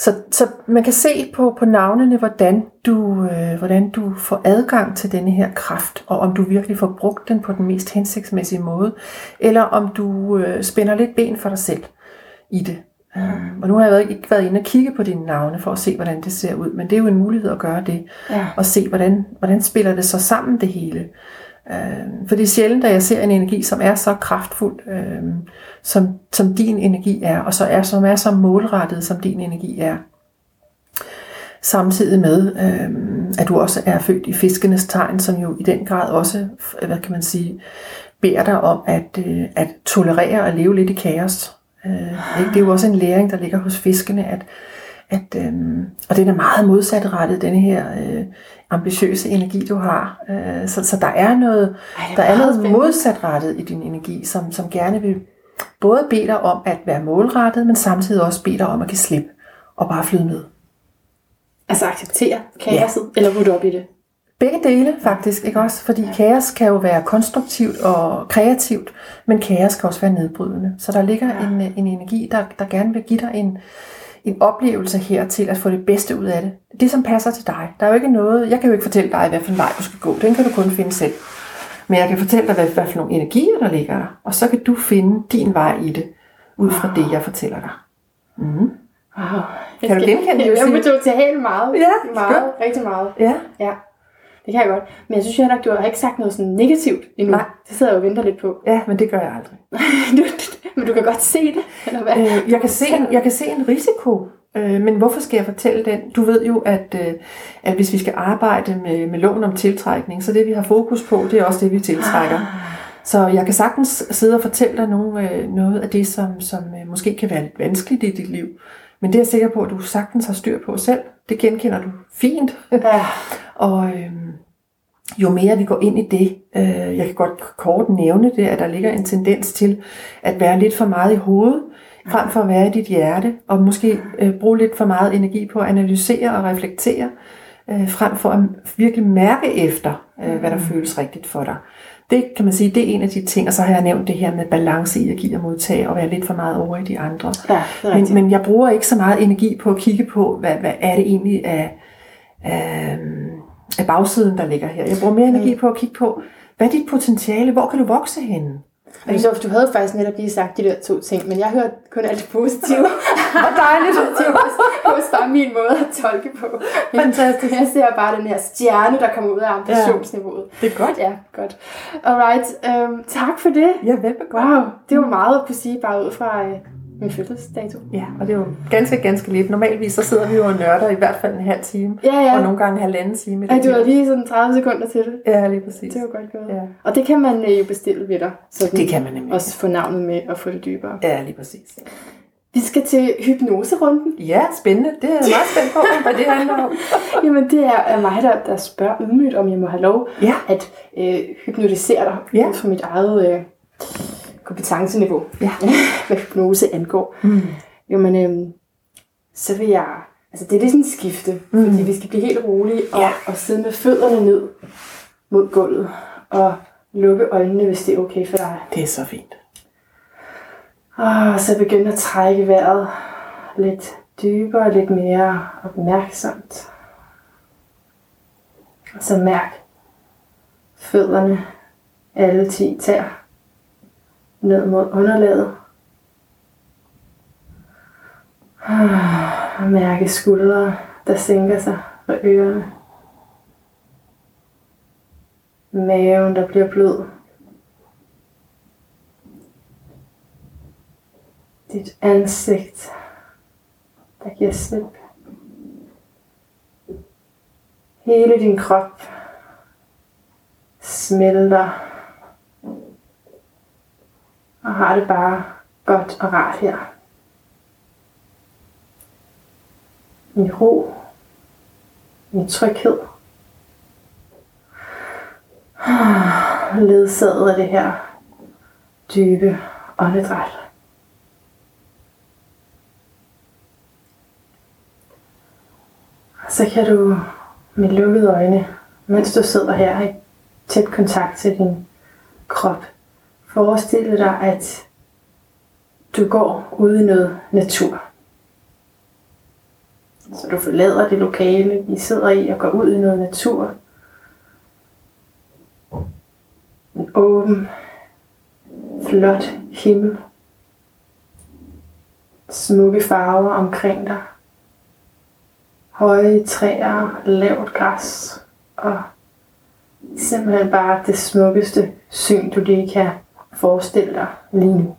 Så, så man kan se på, på navnene, hvordan du, øh, hvordan du får adgang til denne her kraft, og om du virkelig får brugt den på den mest hensigtsmæssige måde, eller om du øh, spænder lidt ben for dig selv i det. Um, og nu har jeg været- ikke været inde og kigge på dine navne for at se, hvordan det ser ud, men det er jo en mulighed at gøre det, Ja. og se, hvordan, hvordan spiller det så sammen det hele. Øh, for det er sjældent, at jeg ser en energi, som er så kraftfuld, øh, som, som din energi er, og så er, som er så målrettet, som din energi er. Samtidig med, øh, at du også er født i fiskenes tegn, som jo i den grad også, hvad kan man sige, beder dig om at, øh, at tolerere og leve lidt i kaos. Øh, ikke? det er jo også en læring, der ligger hos fiskene, at, at, øhm, og den er meget modsatrettet, denne her øh, ambitiøse energi, du har. Øh, så, så der er noget, Ej, det der er noget spændende. modsatrettet i din energi, som, som gerne vil både bede dig om at være målrettet, men samtidig også bede dig om at give slip og bare flyde med. Altså acceptere kaoset, ja. eller rydde op i det. Begge dele faktisk, ikke også? Fordi kaos kan jo være konstruktivt og kreativt, men kaos kan også være nedbrydende. Så der ligger ja. en, en energi, der, der gerne vil give dig en, en oplevelse her til at få det bedste ud af det. Det, som passer til dig. Der er jo ikke noget, jeg kan jo ikke fortælle dig, hvad for en vej du skal gå. Den kan du kun finde selv. Men jeg kan fortælle dig, hvad, hvad for nogle energier, der ligger der. Og så kan du finde din vej i det, ud fra det, jeg fortæller dig. Mm. Wow. Kan du genkende det, jeg vil totalt meget. Ja, meget. skønt. Rigtig meget. Ja, Ja. Det kan jeg godt. Men jeg synes heller ikke, du har ikke sagt noget sådan negativt endnu. Nej. Det sidder jeg og venter lidt på. ja, men det gør jeg aldrig. <laughs> Du- men du kan godt se det, eller hvad? Øh, jeg, kan se en, jeg kan se en risiko, øh, men hvorfor skal jeg fortælle den? Du ved jo, at, øh, at hvis vi skal arbejde med, med loven om tiltrækning, så det vi har fokus på, det er også det, vi tiltrækker. Så jeg kan sagtens sidde og fortælle dig nogle, øh, noget af det, som, som øh, måske kan være lidt vanskeligt i dit liv. Men det er jeg sikker på, at du sagtens har styr på selv. Det genkender du fint. Ja. <laughs> Og øhm, jo mere vi går ind i det, øh, jeg kan godt kort nævne det, at der ligger en tendens til at være lidt for meget i hovedet, frem for at være i dit hjerte, og måske øh, bruge lidt for meget energi på at analysere og reflektere, øh, frem for at virkelig mærke efter, øh, hvad der føles rigtigt for dig. Det kan man sige, det er en af de ting, og så har jeg nævnt det her med balance i at give og modtage, og være lidt for meget over i de andre. Ja, Men, men jeg bruger ikke så meget energi på at kigge på, hvad, hvad er det egentlig af, af, af bagsiden, der ligger her. Jeg bruger mere energi på at kigge på, hvad er dit potentiale? Hvor kan du vokse henne? Men så, du havde faktisk netop lige sagt de der to ting, men jeg hørte kun alt det positive. <laughs> Hvor dejligt! <laughs> det var også, bare min måde at tolke på. Fantastisk. Jeg ser bare den her stjerne, der kommer ud af ambitionsniveauet. Det er godt. Ja, godt. Alright, øhm, tak for det. Ja, velbekomme. Wow, det var meget at kunne sige bare ud fra øh, min fødselsdato. Ja, og det er jo ganske, ganske lidt. Normalvis så sidder vi jo og nørder i hvert fald en halv time, Ja, ja. og nogle gange en halvanden time. det du har lige sådan 30 sekunder til det. Ja, lige præcis. Det var godt gået. Ja. Og det kan man øh, jo bestille ved dig. Så Det kan man nemlig. Også få navnet med og få det dybere. Ja, lige præcis. Vi skal til hypnoserunden. Ja, spændende. Det er jeg meget spændt på, hvad det handler om. <laughs> Jamen, det er er mig, der, der spørger ydmygt, om jeg må have lov Ja. at øh, hypnotisere dig Ja. ud fra mit eget øh, kompetenceniveau, Ja. <laughs> hvad hypnose angår. Mm. Jamen, øh, så vil jeg... Altså, det er lidt sådan en skifte, mm. fordi vi skal blive helt rolige og, Ja. og sidde med fødderne ned mod gulvet og lukke øjnene, hvis det er okay for dig. Det er så fint. Og så begynde at trække vejret lidt dybere, lidt mere opmærksomt. Og så mærk fødderne, alle 10 tær, ned mod underlaget. Og mærke skuldre, der sænker sig og ørerne. Maven, der bliver blød. dit ansigt, der giver slip. Hele din krop smelter og har det bare godt og rart her. Min ro, min tryghed. Ledsaget af det her dybe åndedræt. så kan du med lukkede øjne, mens du sidder her i tæt kontakt til din krop, forestille dig, at du går ud i noget natur. Så du forlader det lokale, vi sidder i, og går ud i noget natur. En åben, flot himmel. smukke farver omkring dig. Høje træer, lavt græs og simpelthen bare det smukkeste syn, du lige kan forestille dig lige nu.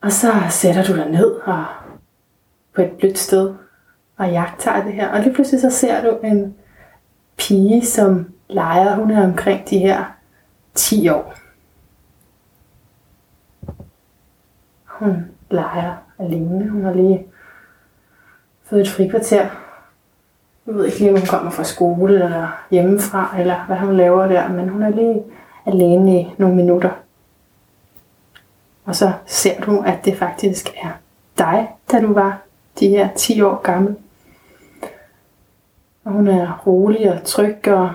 Og så sætter du dig ned og på et blødt sted og jagter det her. Og lige pludselig så ser du en pige, som leger. Hun er omkring de her 10 år. Hun leger alene. Hun har lige fået et frikvarter. Jeg ved ikke lige, om hun kommer fra skole eller hjemmefra, eller hvad hun laver der, men hun er lige alene i nogle minutter. Og så ser du, at det faktisk er dig, da du var de her 10 år gammel. Og hun er rolig og tryg, og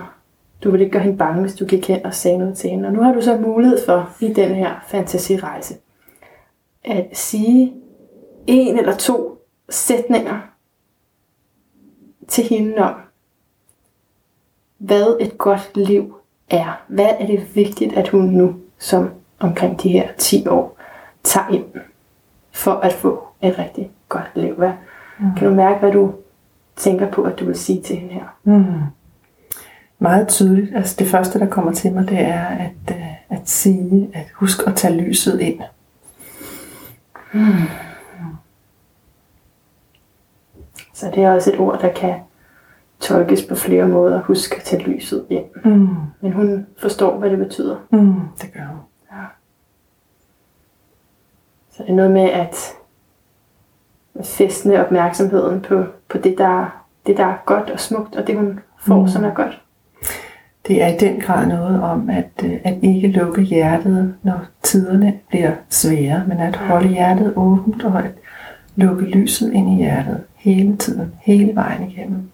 du vil ikke gøre hende bange, hvis du gik hen og sagde noget til hende. Og nu har du så mulighed for i den her fantasirejse at sige en eller to sætninger til hende om, hvad et godt liv er. Hvad er det vigtigt, at hun nu, som omkring de her 10 år, tager ind for at få et rigtig godt liv. Hvad, mm. Kan du mærke, hvad du tænker på, at du vil sige til hende her? Mm. Meget tydeligt. Altså det første, der kommer til mig, det er at, uh, at sige, at husk at tage lyset ind. Mm. Så det er også et ord, der kan tolkes på flere måder. Husk at tage lyset ind. Mm. Men hun forstår, hvad det betyder. Mm, det gør hun. Ja. Så det er noget med at festne opmærksomheden på, på det, der, det, der er godt og smukt, og det hun får, mm. som er godt. Det er i den grad noget om at, øh, at ikke lukke hjertet, når tiderne bliver svære, men at holde hjertet åbent og at lukke lyset ind i hjertet hele tiden, hele vejen igennem.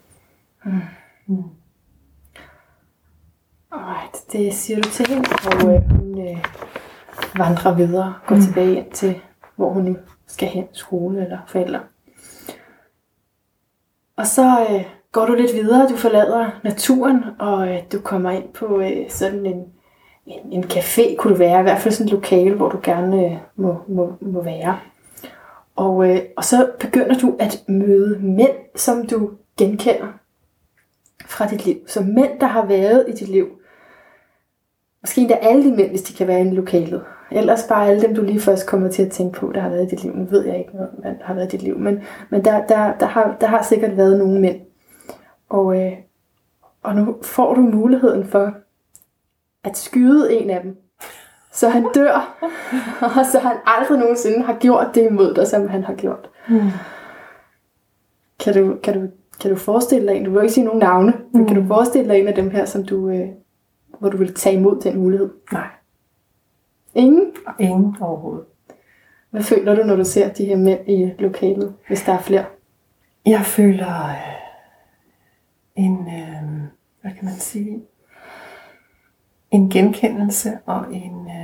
Mm. Mm. Alright, det siger du til hende, og øh, hun øh, vandrer videre, går mm. tilbage ind til, hvor hun nu skal hen, skole eller forældre. Og så øh, går du lidt videre, du forlader naturen, og øh, du kommer ind på øh, sådan en, en, en café, kunne det være, i hvert fald sådan et lokale, hvor du gerne øh, må, må, må være. Og, øh, og så begynder du at møde mænd, som du genkender fra dit liv. Så mænd, der har været i dit liv. Måske endda alle de mænd, hvis de kan være i lokalet. Ellers bare alle dem, du lige først kommer til at tænke på, der har været i dit liv. Nu ved jeg ikke noget, der har været i dit liv. Men, men der, der, der, har, der har sikkert været nogle mænd. Og, øh, og nu får du muligheden for at skyde en af dem. Så han dør, <laughs> og så han aldrig nogensinde har gjort det imod dig, som han har gjort. Mm. Kan, du, kan, du, kan du forestille dig en, du vil ikke sige nogen navne, mm. men kan du hmm. forestille dig en af dem her, som du, øh, hvor du vil tage imod den mulighed? Nej. Ingen? Ingen overhovedet. Hvad føler du, når du ser de her mænd i lokalet, hvis der er flere? Jeg føler øh, en, øh, hvad kan man sige, en genkendelse og en, øh,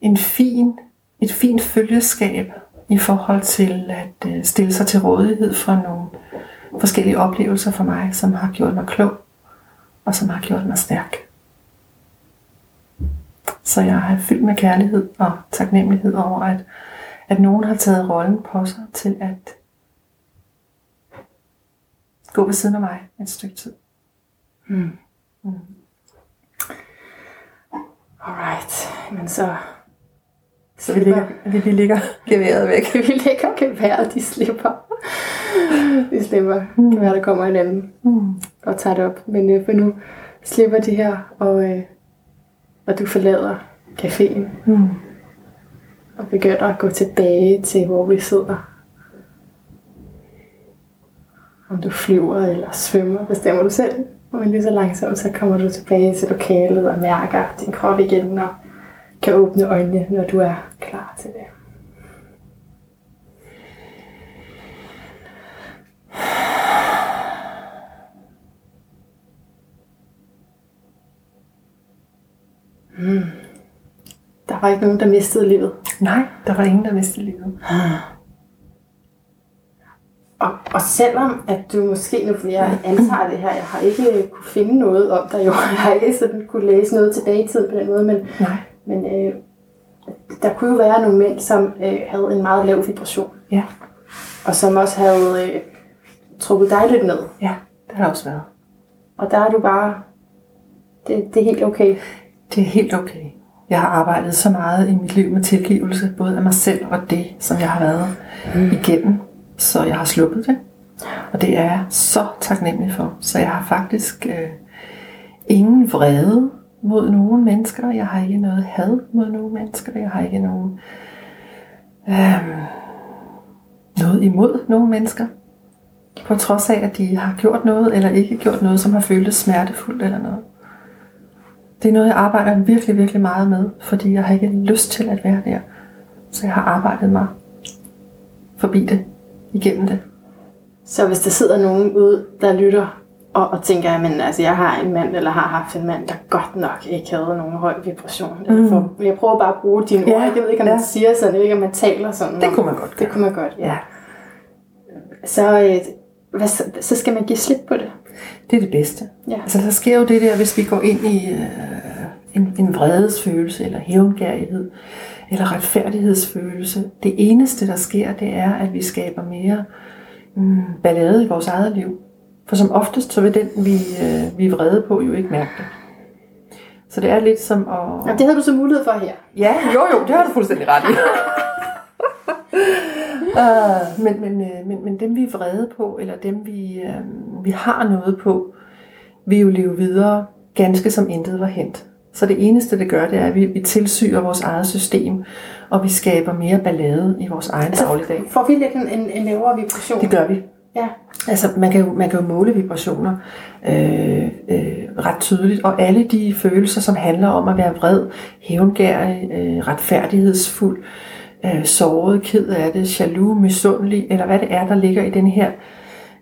en fin, et fint følgeskab i forhold til at øh, stille sig til rådighed for nogle forskellige oplevelser for mig, som har gjort mig klog og som har gjort mig stærk. Så jeg har fyldt med kærlighed og taknemmelighed over, at, at nogen har taget rollen på sig til at gå ved siden af mig et stykke tid. Mm. Mm. Alright, men så... Så vi ligger, vi, vi ligger geværet væk. <laughs> vi ligger geværet, de slipper. de slipper. Mm. Være, der kommer en anden mm. og tager det op. Men øh, for nu slipper de her, og, øh, og du forlader caféen. Mm. Og begynder at gå tilbage til, hvor vi sidder. Om du flyver eller svømmer, bestemmer du selv. Og lige så langsomt, så kommer du tilbage til lokalet og mærker din krop igen, og kan åbne øjnene, når du er klar til det. Mm. Der var ikke nogen, der mistede livet. Nej, der var ingen, der mistede livet. Og, og selvom at du måske nu, for jeg antager det her, jeg har ikke kunne finde noget om dig jo, <laughs> jeg har ikke sådan kunne læse noget tilbage i tiden på den måde, men, Nej. men øh, der kunne jo være nogle mænd, som øh, havde en meget lav vibration, Ja, og som også havde øh, trukket dig lidt ned. ja, det har også været. Og der er du bare, det, det er helt okay. Det er helt okay. Jeg har arbejdet så meget i mit liv med tilgivelse, både af mig selv og det, som jeg har været mm. igennem, så jeg har sluppet det. Og det er jeg så taknemmelig for. Så jeg har faktisk øh, ingen vrede mod nogen mennesker. Jeg har ikke noget had mod nogen mennesker. Jeg har ikke nogen øh, noget imod nogen mennesker. På trods af, at de har gjort noget eller ikke gjort noget, som har føltes smertefuldt eller noget. Det er noget, jeg arbejder virkelig, virkelig meget med, fordi jeg har ikke lyst til at være der. Så jeg har arbejdet mig forbi det, igennem det. Så hvis der sidder nogen ude, der lytter og, og tænker, at altså, jeg har en mand, eller har haft en mand, der godt nok ikke havde nogen høj vibration. Mm. For, jeg prøver bare at bruge dine Ja, ord. Jeg ved ikke, om ja. man siger sådan, jeg ved ikke, om man taler sådan. Det om- kunne man godt Det gøre. kunne man godt, ja. Ja, Så, øh, hvad, så, så skal man give slip på det. det er det bedste. Ja. Altså, der sker jo det der, hvis vi går ind i øh, en, en vredesfølelse, eller hævngærighed, eller retfærdighedsfølelse. Det eneste, der sker, det er, at vi skaber mere mm, ballade i vores eget liv. For som oftest, så vil den, vi, øh, vi er vrede på, jo ikke mærke det. Så det er lidt som at... Jamen, det havde du så mulighed for her. Ja, jo jo, det har du fuldstændig ret i. uh, <laughs> men, men, øh, men, men dem vi er vrede på, eller dem vi, uh, vi har noget på, vil jo leve videre ganske som intet var hent. Så det eneste, det gør, det er, at vi, vi tilsyrer vores eget system, og vi skaber mere ballade i vores egen dagligdag. Får vi lidt en, en, en lavere vibration? Det gør vi. Ja. Altså, man kan jo, man kan jo måle vibrationer øh, øh, ret tydeligt, og alle de følelser, som handler om at være vred, hævngærig, øh, retfærdighedsfuld, øh, såret, ked af det, jaloux, misundelig, eller hvad det er, der ligger i den her,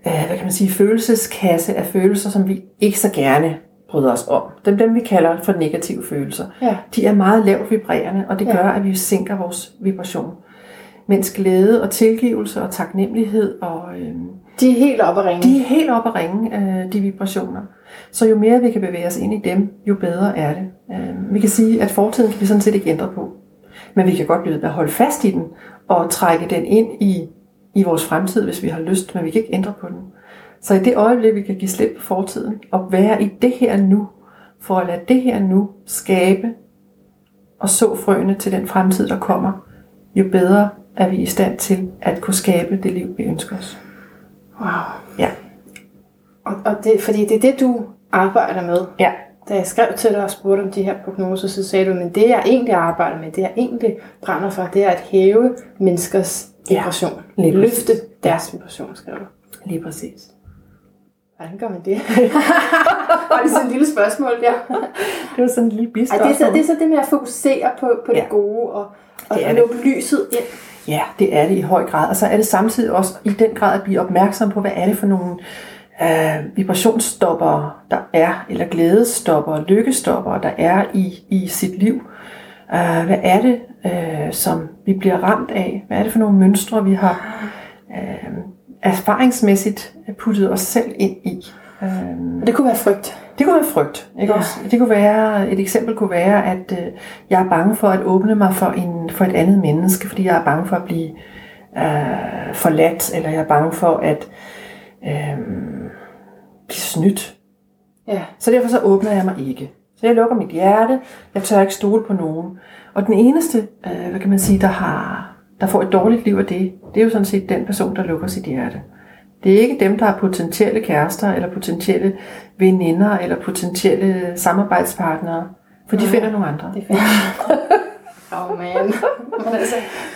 øh, hvad kan man sige, følelseskasse af følelser, som vi ikke så gerne bryder os om. Dem, dem vi kalder for negative følelser. Ja. De er meget lavt vibrerende, og det Ja. gør, at vi sænker vores vibration. Mens glæde og tilgivelse og taknemmelighed og øh, De er helt oppe at ringe. de er helt oppe at ringe, øh, de vibrationer. Så jo mere vi kan bevæge os ind i dem, jo bedre er det. Øh, vi kan sige, at fortiden kan vi sådan set ikke ændre på. Men vi kan godt blive at holde fast i den, og trække den ind i, i vores fremtid, hvis vi har lyst, men vi kan ikke ændre på den. Så i det øjeblik, vi kan give slip på fortiden, og være i det her nu, for at lade det her nu skabe og så frøene til den fremtid, der kommer, jo bedre er vi i stand til at kunne skabe det liv, vi ønsker os. Wow. Ja. Og, og det, fordi det er det, du arbejder med. Ja. Da jeg skrev til dig og spurgte om de her prognoser, så sagde du, men det jeg egentlig arbejder med, det jeg egentlig brænder for, det er at hæve menneskers Ja, vibration. lige. Løfte deres vibration, skrev du. Lige præcis. Hvordan gør man det? <laughs> og det er sådan et lille spørgsmål der. <laughs> Det var sådan en lille Ej, det, er så, det er så det med at fokusere på, på Ja. det gode og, og Det er lukke lyset ind. Ja, det er det i høj grad. Og så er det samtidig også i den grad at blive opmærksom på, hvad er det for nogle øh, vibrationsstopper, der er, eller glædestopper, lykkestopper, der er i, i sit liv. Øh, hvad er det, øh, som vi bliver ramt af? Hvad er det for nogle mønstre, vi har øh, erfaringsmæssigt puttet os selv ind i? Øh, det kunne være frygt. Det kunne være frygt. Ikke Ja. også? Det kunne være, et eksempel kunne være, at øh, jeg er bange for at åbne mig for, en, for et andet menneske, fordi jeg er bange for at blive øh, forladt, eller jeg er bange for at øh, blive snydt. Ja. Så derfor så åbner jeg mig ikke. Så jeg lukker mit hjerte, jeg tør ikke stole på nogen. Og den eneste, øh, hvad kan man sige, der, har, der får et dårligt liv af det, det er jo sådan set den person, der lukker sit hjerte. Det er ikke dem, der er potentielle kærester, eller potentielle veninder, eller potentielle samarbejdspartnere, for de finder nogle andre. Er fint. Åh, oh, man. Altså,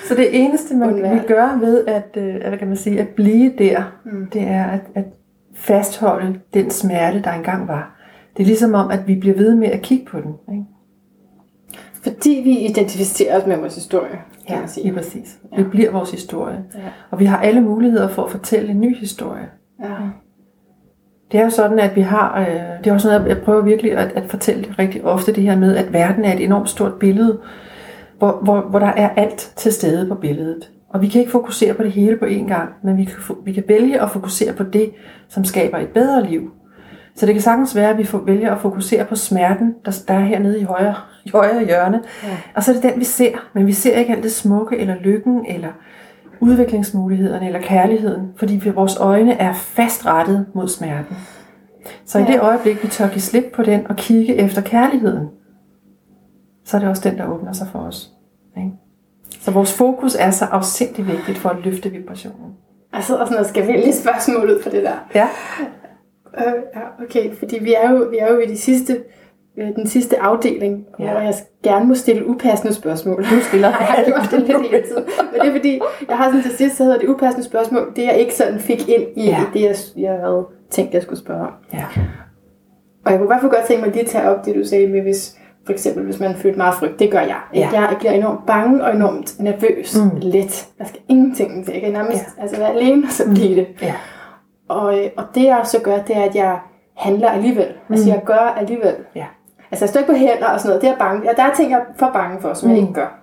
Så det eneste, man Undvær. vil gøre ved at, øh, hvad kan man sige, at blive der, mm. det er at, at fastholde den smerte, der engang var. Det er ligesom om, at vi bliver ved med at kigge på den. Ikke? fordi vi identificerer os med vores historie, kan man sige. lige præcis. Ja. Det bliver vores historie. Ja. Og vi har alle muligheder for at fortælle en ny historie. Ja. Det er jo sådan, at vi har, øh, det er også noget, jeg prøver virkelig at, at fortælle det rigtig ofte, det her med, at verden er et enormt stort billede, hvor, hvor, hvor der er alt til stede på billedet. Og vi kan ikke fokusere på det hele på én gang, men vi kan, vi kan vælge at fokusere på det, som skaber et bedre liv. Så det kan sagtens være, at vi får, vælger at fokusere på smerten, der, der er hernede i højre, i højre hjørne. Ja. Og så er det den, vi ser. Men vi ser ikke alt det smukke, eller lykken, eller udviklingsmulighederne, eller kærligheden. Fordi vores øjne er fastrettet mod smerten. Så ja. i det øjeblik, vi tør give slip på den og kigge efter kærligheden, så er det også den, der åbner sig for os. Ikke? Så vores fokus er så afsindig vigtigt for at løfte vibrationen. Jeg sidder sådan og skal vælge spørgsmål ud for det der. Ja. Øh, ja, okay, fordi vi er jo, vi er jo i de sidste, øh, den sidste afdeling, ja. hvor jeg gerne må stille upassende spørgsmål. Du stiller <laughs> jeg har gjort det lidt hele tiden. Men det er fordi, jeg har sådan til sidst, så hedder det upassende spørgsmål, det jeg ikke sådan fik ind i ja. det, jeg, jeg havde tænkt, jeg skulle spørge om. Ja. Og jeg kunne i hvert fald godt tænke mig lige at tage op det, du sagde med, hvis, for eksempel, hvis man føler meget frygt. Det gør jeg. Ja. Jeg bliver enormt bange og enormt nervøs. Mm. Let. Jeg skal ingenting til. Jeg kan nærmest ja. altså, være alene, og så blive det. Ja. Og, og det jeg så gør, det er, at jeg handler alligevel. Mm. Altså jeg gør alligevel. Ja. Altså jeg står ikke på hænder og sådan noget. Det er bange. Ja, der er ting, jeg er for bange for, som mm. jeg ikke gør.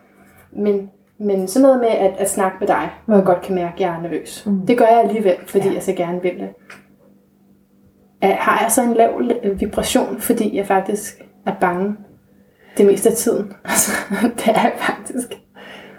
Men, men sådan noget med at, at snakke med dig, hvor jeg godt kan mærke, at jeg er nervøs. Mm. Det gør jeg alligevel, fordi ja. jeg så gerne vil det. Har jeg så en lav vibration, fordi jeg faktisk er bange det meste af tiden? <laughs> Altså, det er jeg faktisk.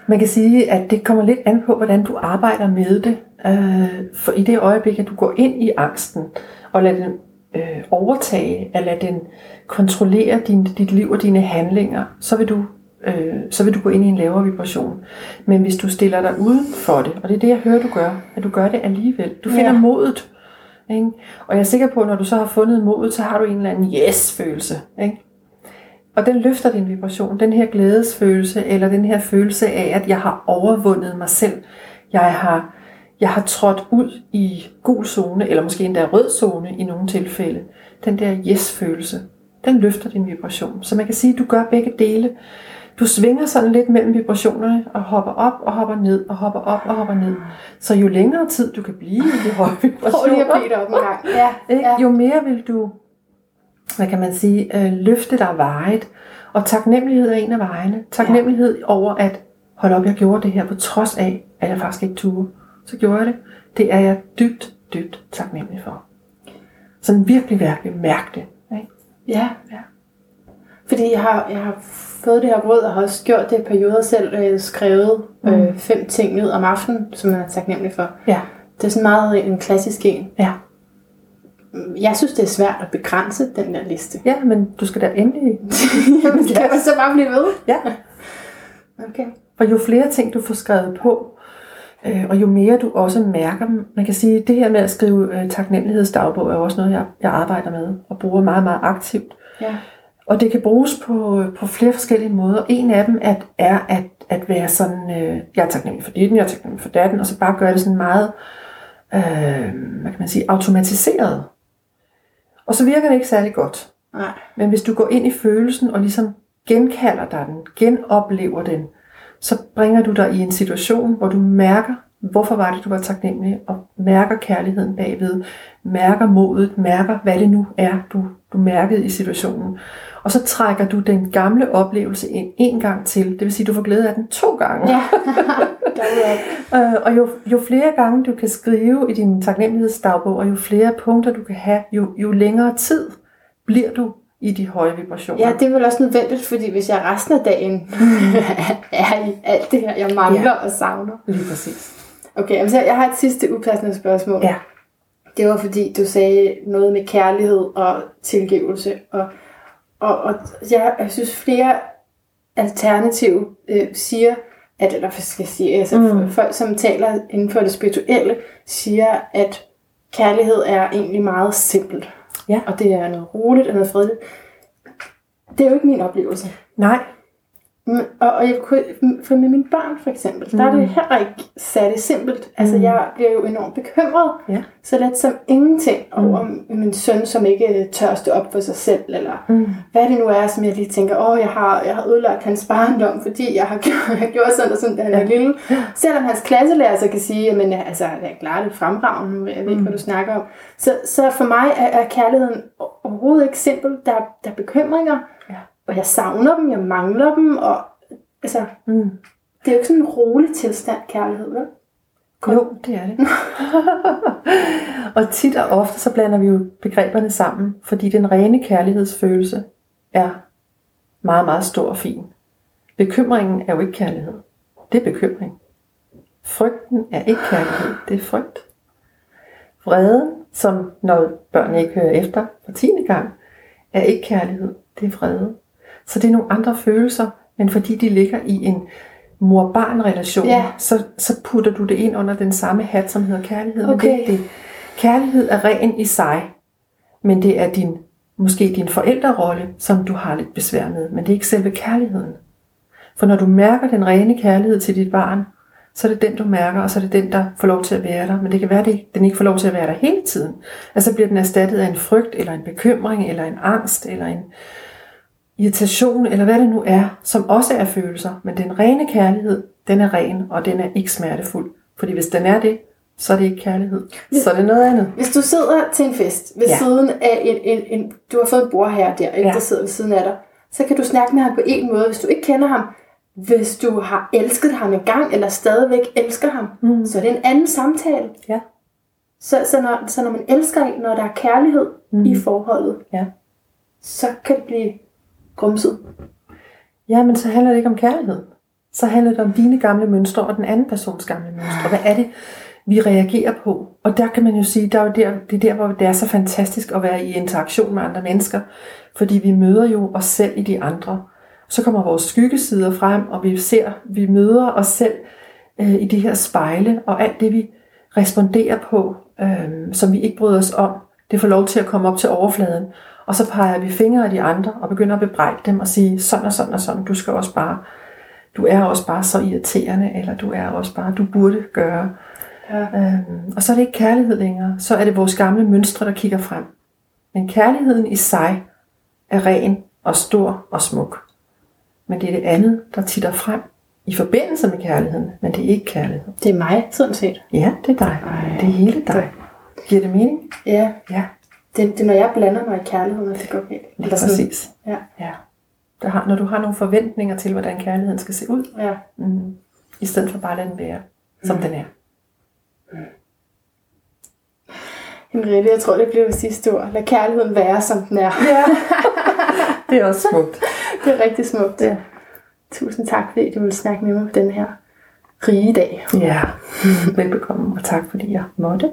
Man kan sige, at det kommer lidt an på, hvordan du arbejder med det. Øh, for i det øjeblik, at du går ind i angsten og lader den øh, overtage, eller lader den kontrollere din, dit liv og dine handlinger, så vil du øh, så vil du gå ind i en lavere vibration. Men hvis du stiller dig uden for det, og det er det, jeg hører, du gør, at du gør det alligevel. Du finder ja. modet. Ikke? Og jeg er sikker på, at når du så har fundet modet, så har du en eller anden yes-følelse. Ikke? Og den løfter din vibration, den her glædesfølelse, eller den her følelse af, at jeg har overvundet mig selv. Jeg har, jeg har trådt ud i gul zone, eller måske endda rød zone i nogle tilfælde. Den der yes-følelse, den løfter din vibration. Så man kan sige, at du gør begge dele. Du svinger sådan lidt mellem vibrationerne, og hopper op og hopper ned, og hopper op og hopper ned. Så jo længere tid du kan blive i de høje vibrationer, Prøv lige at op en gang. Ja, ja. jo mere vil du hvad kan man sige, øh, løfte dig vejet. Og taknemmelighed er en af vejene. Taknemmelighed ja. over at, hold op, jeg gjorde det her på trods af, at jeg faktisk ikke turde. Så gjorde jeg det. Det er jeg dybt, dybt taknemmelig for. Sådan virkelig, virkelig mærke det. Ikke? Ja, ja. Fordi jeg har, jeg har fået det her råd, og har også gjort det i perioder selv, og har skrevet mm. øh, fem ting ned om aftenen, som jeg er taknemmelig for. Ja. Det er sådan meget en klassisk en. Ja. Jeg synes, det er svært at begrænse den der liste. Ja, men du skal da endelig... Jamen, skal jeg så bare blive ved? Ja. Okay. For jo flere ting, du får skrevet på, øh, og jo mere du også mærker dem. Man kan sige, det her med at skrive øh, taknemmelighedsdagbog er også noget, jeg, jeg arbejder med og bruger meget, meget aktivt. Ja. Og det kan bruges på, på flere forskellige måder. En af dem at, er at, at være sådan, øh, jeg er taknemmelig for det, jeg er taknemmelig for datten, og så bare gøre det sådan meget, øh, hvad kan man sige, automatiseret. Og så virker det ikke særlig godt. Nej. Men hvis du går ind i følelsen og ligesom genkalder dig den, genoplever den, så bringer du dig i en situation, hvor du mærker, hvorfor var det, du var taknemmelig, og mærker kærligheden bagved, mærker modet, mærker, hvad det nu er, du, du mærkede i situationen. Og så trækker du den gamle oplevelse ind en gang til. Det vil sige, at du får glæde af den to gange. Ja. <laughs> <laughs> øh, og jo, jo flere gange du kan skrive i din taknemmelighedsdagbog, og jo flere punkter du kan have, jo, jo længere tid bliver du i de høje vibrationer. Ja, det er vel også nødvendigt, fordi hvis jeg resten af dagen <laughs> er i alt det her, jeg mangler ja. og savner. Lige præcis. Okay, så jeg har et sidste upassende spørgsmål. Ja. Det var fordi, du sagde noget med kærlighed og tilgivelse. Og, og, og jeg, jeg synes, flere alternative øh, siger, at, eller hvad skal jeg sige, altså mm. folk, som taler inden for det spirituelle, siger, at kærlighed er egentlig meget simpelt. Ja. Og det er noget roligt og noget fredeligt. Det er jo ikke min oplevelse. Nej, Og, og jeg kunne, for med mine børn for eksempel, mm. der er det heller ikke særlig simpelt. Altså Mm. jeg bliver jo enormt bekymret, Ja. så let som ingenting over min søn, som ikke tør stå op for sig selv, eller Mm. hvad det nu er, som jeg lige tænker, åh, jeg har, jeg har ødelagt hans barndom, fordi jeg har <laughs> gjort, jeg gjort sådan og sådan, da han Ja. lille. Selvom hans klasselærer så kan sige, at altså, jeg klarer det fremragende, jeg ved ikke, Mm. hvad du snakker om. Så, så for mig er, er kærligheden overhovedet ikke simpel. Der, er- der er bekymringer, Ja. Og jeg savner dem, jeg mangler dem, og altså, Mm. det er jo ikke sådan en rolig tilstand, kærlighed, vel? Jo, det er det. <laughs> og tit og ofte så blander vi jo begreberne sammen, fordi den rene kærlighedsfølelse er meget, meget stor og fin. Bekymringen er jo ikke kærlighed. Det er bekymring. Frygten er ikke kærlighed, det er frygt. Vreden, som når børn ikke hører efter for tiende gang, er ikke kærlighed, det er vrede. Så det er nogle andre følelser, men fordi de ligger i en mor-barn-relation, Ja. så, så putter du det ind under den samme hat, som hedder kærlighed. Men Okay. det, er ikke det. Kærlighed er ren i sig, men det er din, måske din forældrerolle, som du har lidt besvær med, men det er ikke selve kærligheden. For når du mærker den rene kærlighed til dit barn, så er det den, du mærker, og så er det den, der får lov til at være der. Men det kan være, at den ikke får lov til at være der hele tiden. Altså bliver den erstattet af en frygt, eller en bekymring, eller en angst, eller en irritation, eller hvad det nu er, som også er følelser. Men den rene kærlighed, den er ren, og den er ikke smertefuld. Fordi hvis den er det, så er det ikke kærlighed. Så er det noget andet. Hvis du sidder til en fest ved Ja. siden af en, en, en, du har fået en bror her der, ikke, Ja. der sidder ved siden af dig, så kan du snakke med ham på en måde, hvis du ikke kender ham. Hvis du har elsket ham engang, eller stadigvæk elsker ham, mm. så er det en anden samtale. Ja. Så, så, når, så når man elsker en, når der er kærlighed mm. i forholdet, Ja. så kan det blive grumset. Ja, men så handler det ikke om kærlighed. Så handler det om dine gamle mønstre og den anden persons gamle mønstre. Hvad er det, vi reagerer på? Og der kan man jo sige, der er jo der, det er der, hvor det er så fantastisk at være i interaktion med andre mennesker. Fordi vi møder jo os selv i de andre. Så kommer vores skyggesider frem, og vi ser, vi møder os selv øh, i de her spejle, og alt det, vi responderer på, øh, som vi ikke bryder os om, det får lov til at komme op til overfladen. Og så peger vi fingre af de andre og begynder at bebrejde dem og sige, sådan og sådan og sådan, du skal også bare, du er også bare så irriterende, eller du er også bare, du burde gøre. Ja. Øhm, og så er det ikke kærlighed længere, så er det vores gamle mønstre, der kigger frem. Men kærligheden i sig er ren og stor og smuk. Men det er det andet, der titter frem i forbindelse med kærligheden, men det er ikke kærlighed. Det er mig, sådan set. Ja, det er dig. Det er hele dig. Giver det mening? Ja, Ja, det, det er når jeg blander mig i kærligheden, at det går galt. lige Eller sådan- præcis. Ja, Ja. Der har, når du har nogle forventninger til, hvordan kærligheden skal se ud, ja. mm, i stedet for bare at lade den være, som den er. Henriette, jeg tror, det blev sidste ord. Lad kærligheden være, som den er. Ja, <laughs> det er også smukt. Det er rigtig smukt. Ja. Tusind tak, fordi du ville snakke med mig på den her rige dag. Ja, <laughs> velbekomme, og tak fordi jeg måtte.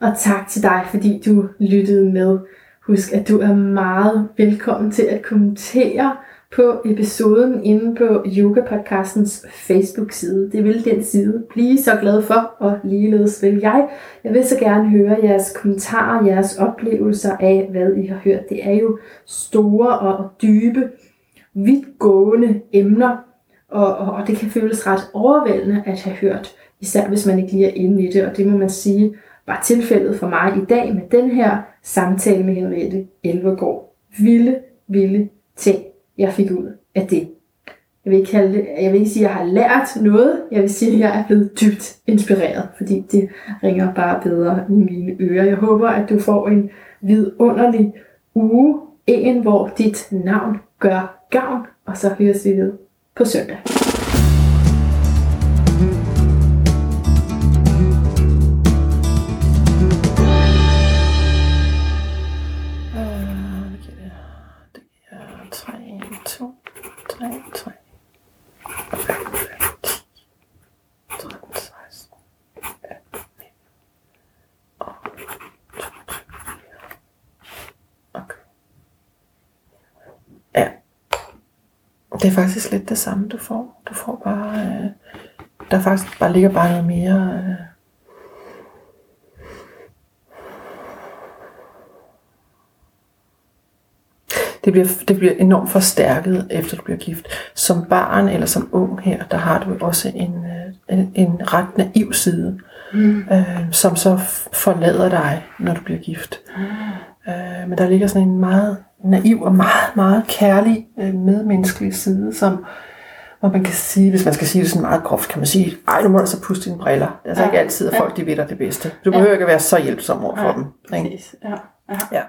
Og tak til dig, fordi du lyttede med. Husk, at du er meget velkommen til at kommentere på episoden inde på Yoga Podcastens Facebook-side. Det vil den side blive så glad for, og ligeledes vil jeg. Jeg vil så gerne høre jeres kommentarer, jeres oplevelser af, hvad I har hørt. Det er jo store og dybe, vidtgående emner, og, og, og det kan føles ret overvældende at have hørt, især hvis man ikke lige er inde i det, og det må man sige var tilfældet for mig i dag med den her samtale med Henriette Elvergaard. Vilde, vilde ting, jeg fik ud af det. Jeg vil ikke, kalde det, jeg vil ikke sige, at jeg har lært noget. Jeg vil sige, at jeg er blevet dybt inspireret, fordi det ringer bare bedre i mine ører. Jeg håber, at du får en vidunderlig uge. En, hvor dit navn gør gavn. Og så høres vi ved på søndag. Faktisk lidt det samme, du får. Du får bare... Øh, der faktisk bare ligger bare noget mere... Øh, det bliver, det bliver enormt forstærket, efter du bliver gift. Som barn eller som ung her, der har du også en, øh, en, en ret naiv side, mm. øh, som så forlader dig, når du bliver gift. Mm. Øh, men der ligger sådan en meget naiv og meget, meget kærlig øh, medmenneskelig side, som hvor man kan sige, hvis man skal sige det sådan meget groft, kan man sige, ej, nu må du så puste dine briller. Det er altså Ja. ikke altid, at Ja. folk de ved dig det bedste. Du behøver ikke at være så hjælpsom over for Ja. dem. Ikke? Præcis. Ja. Ja. Ja.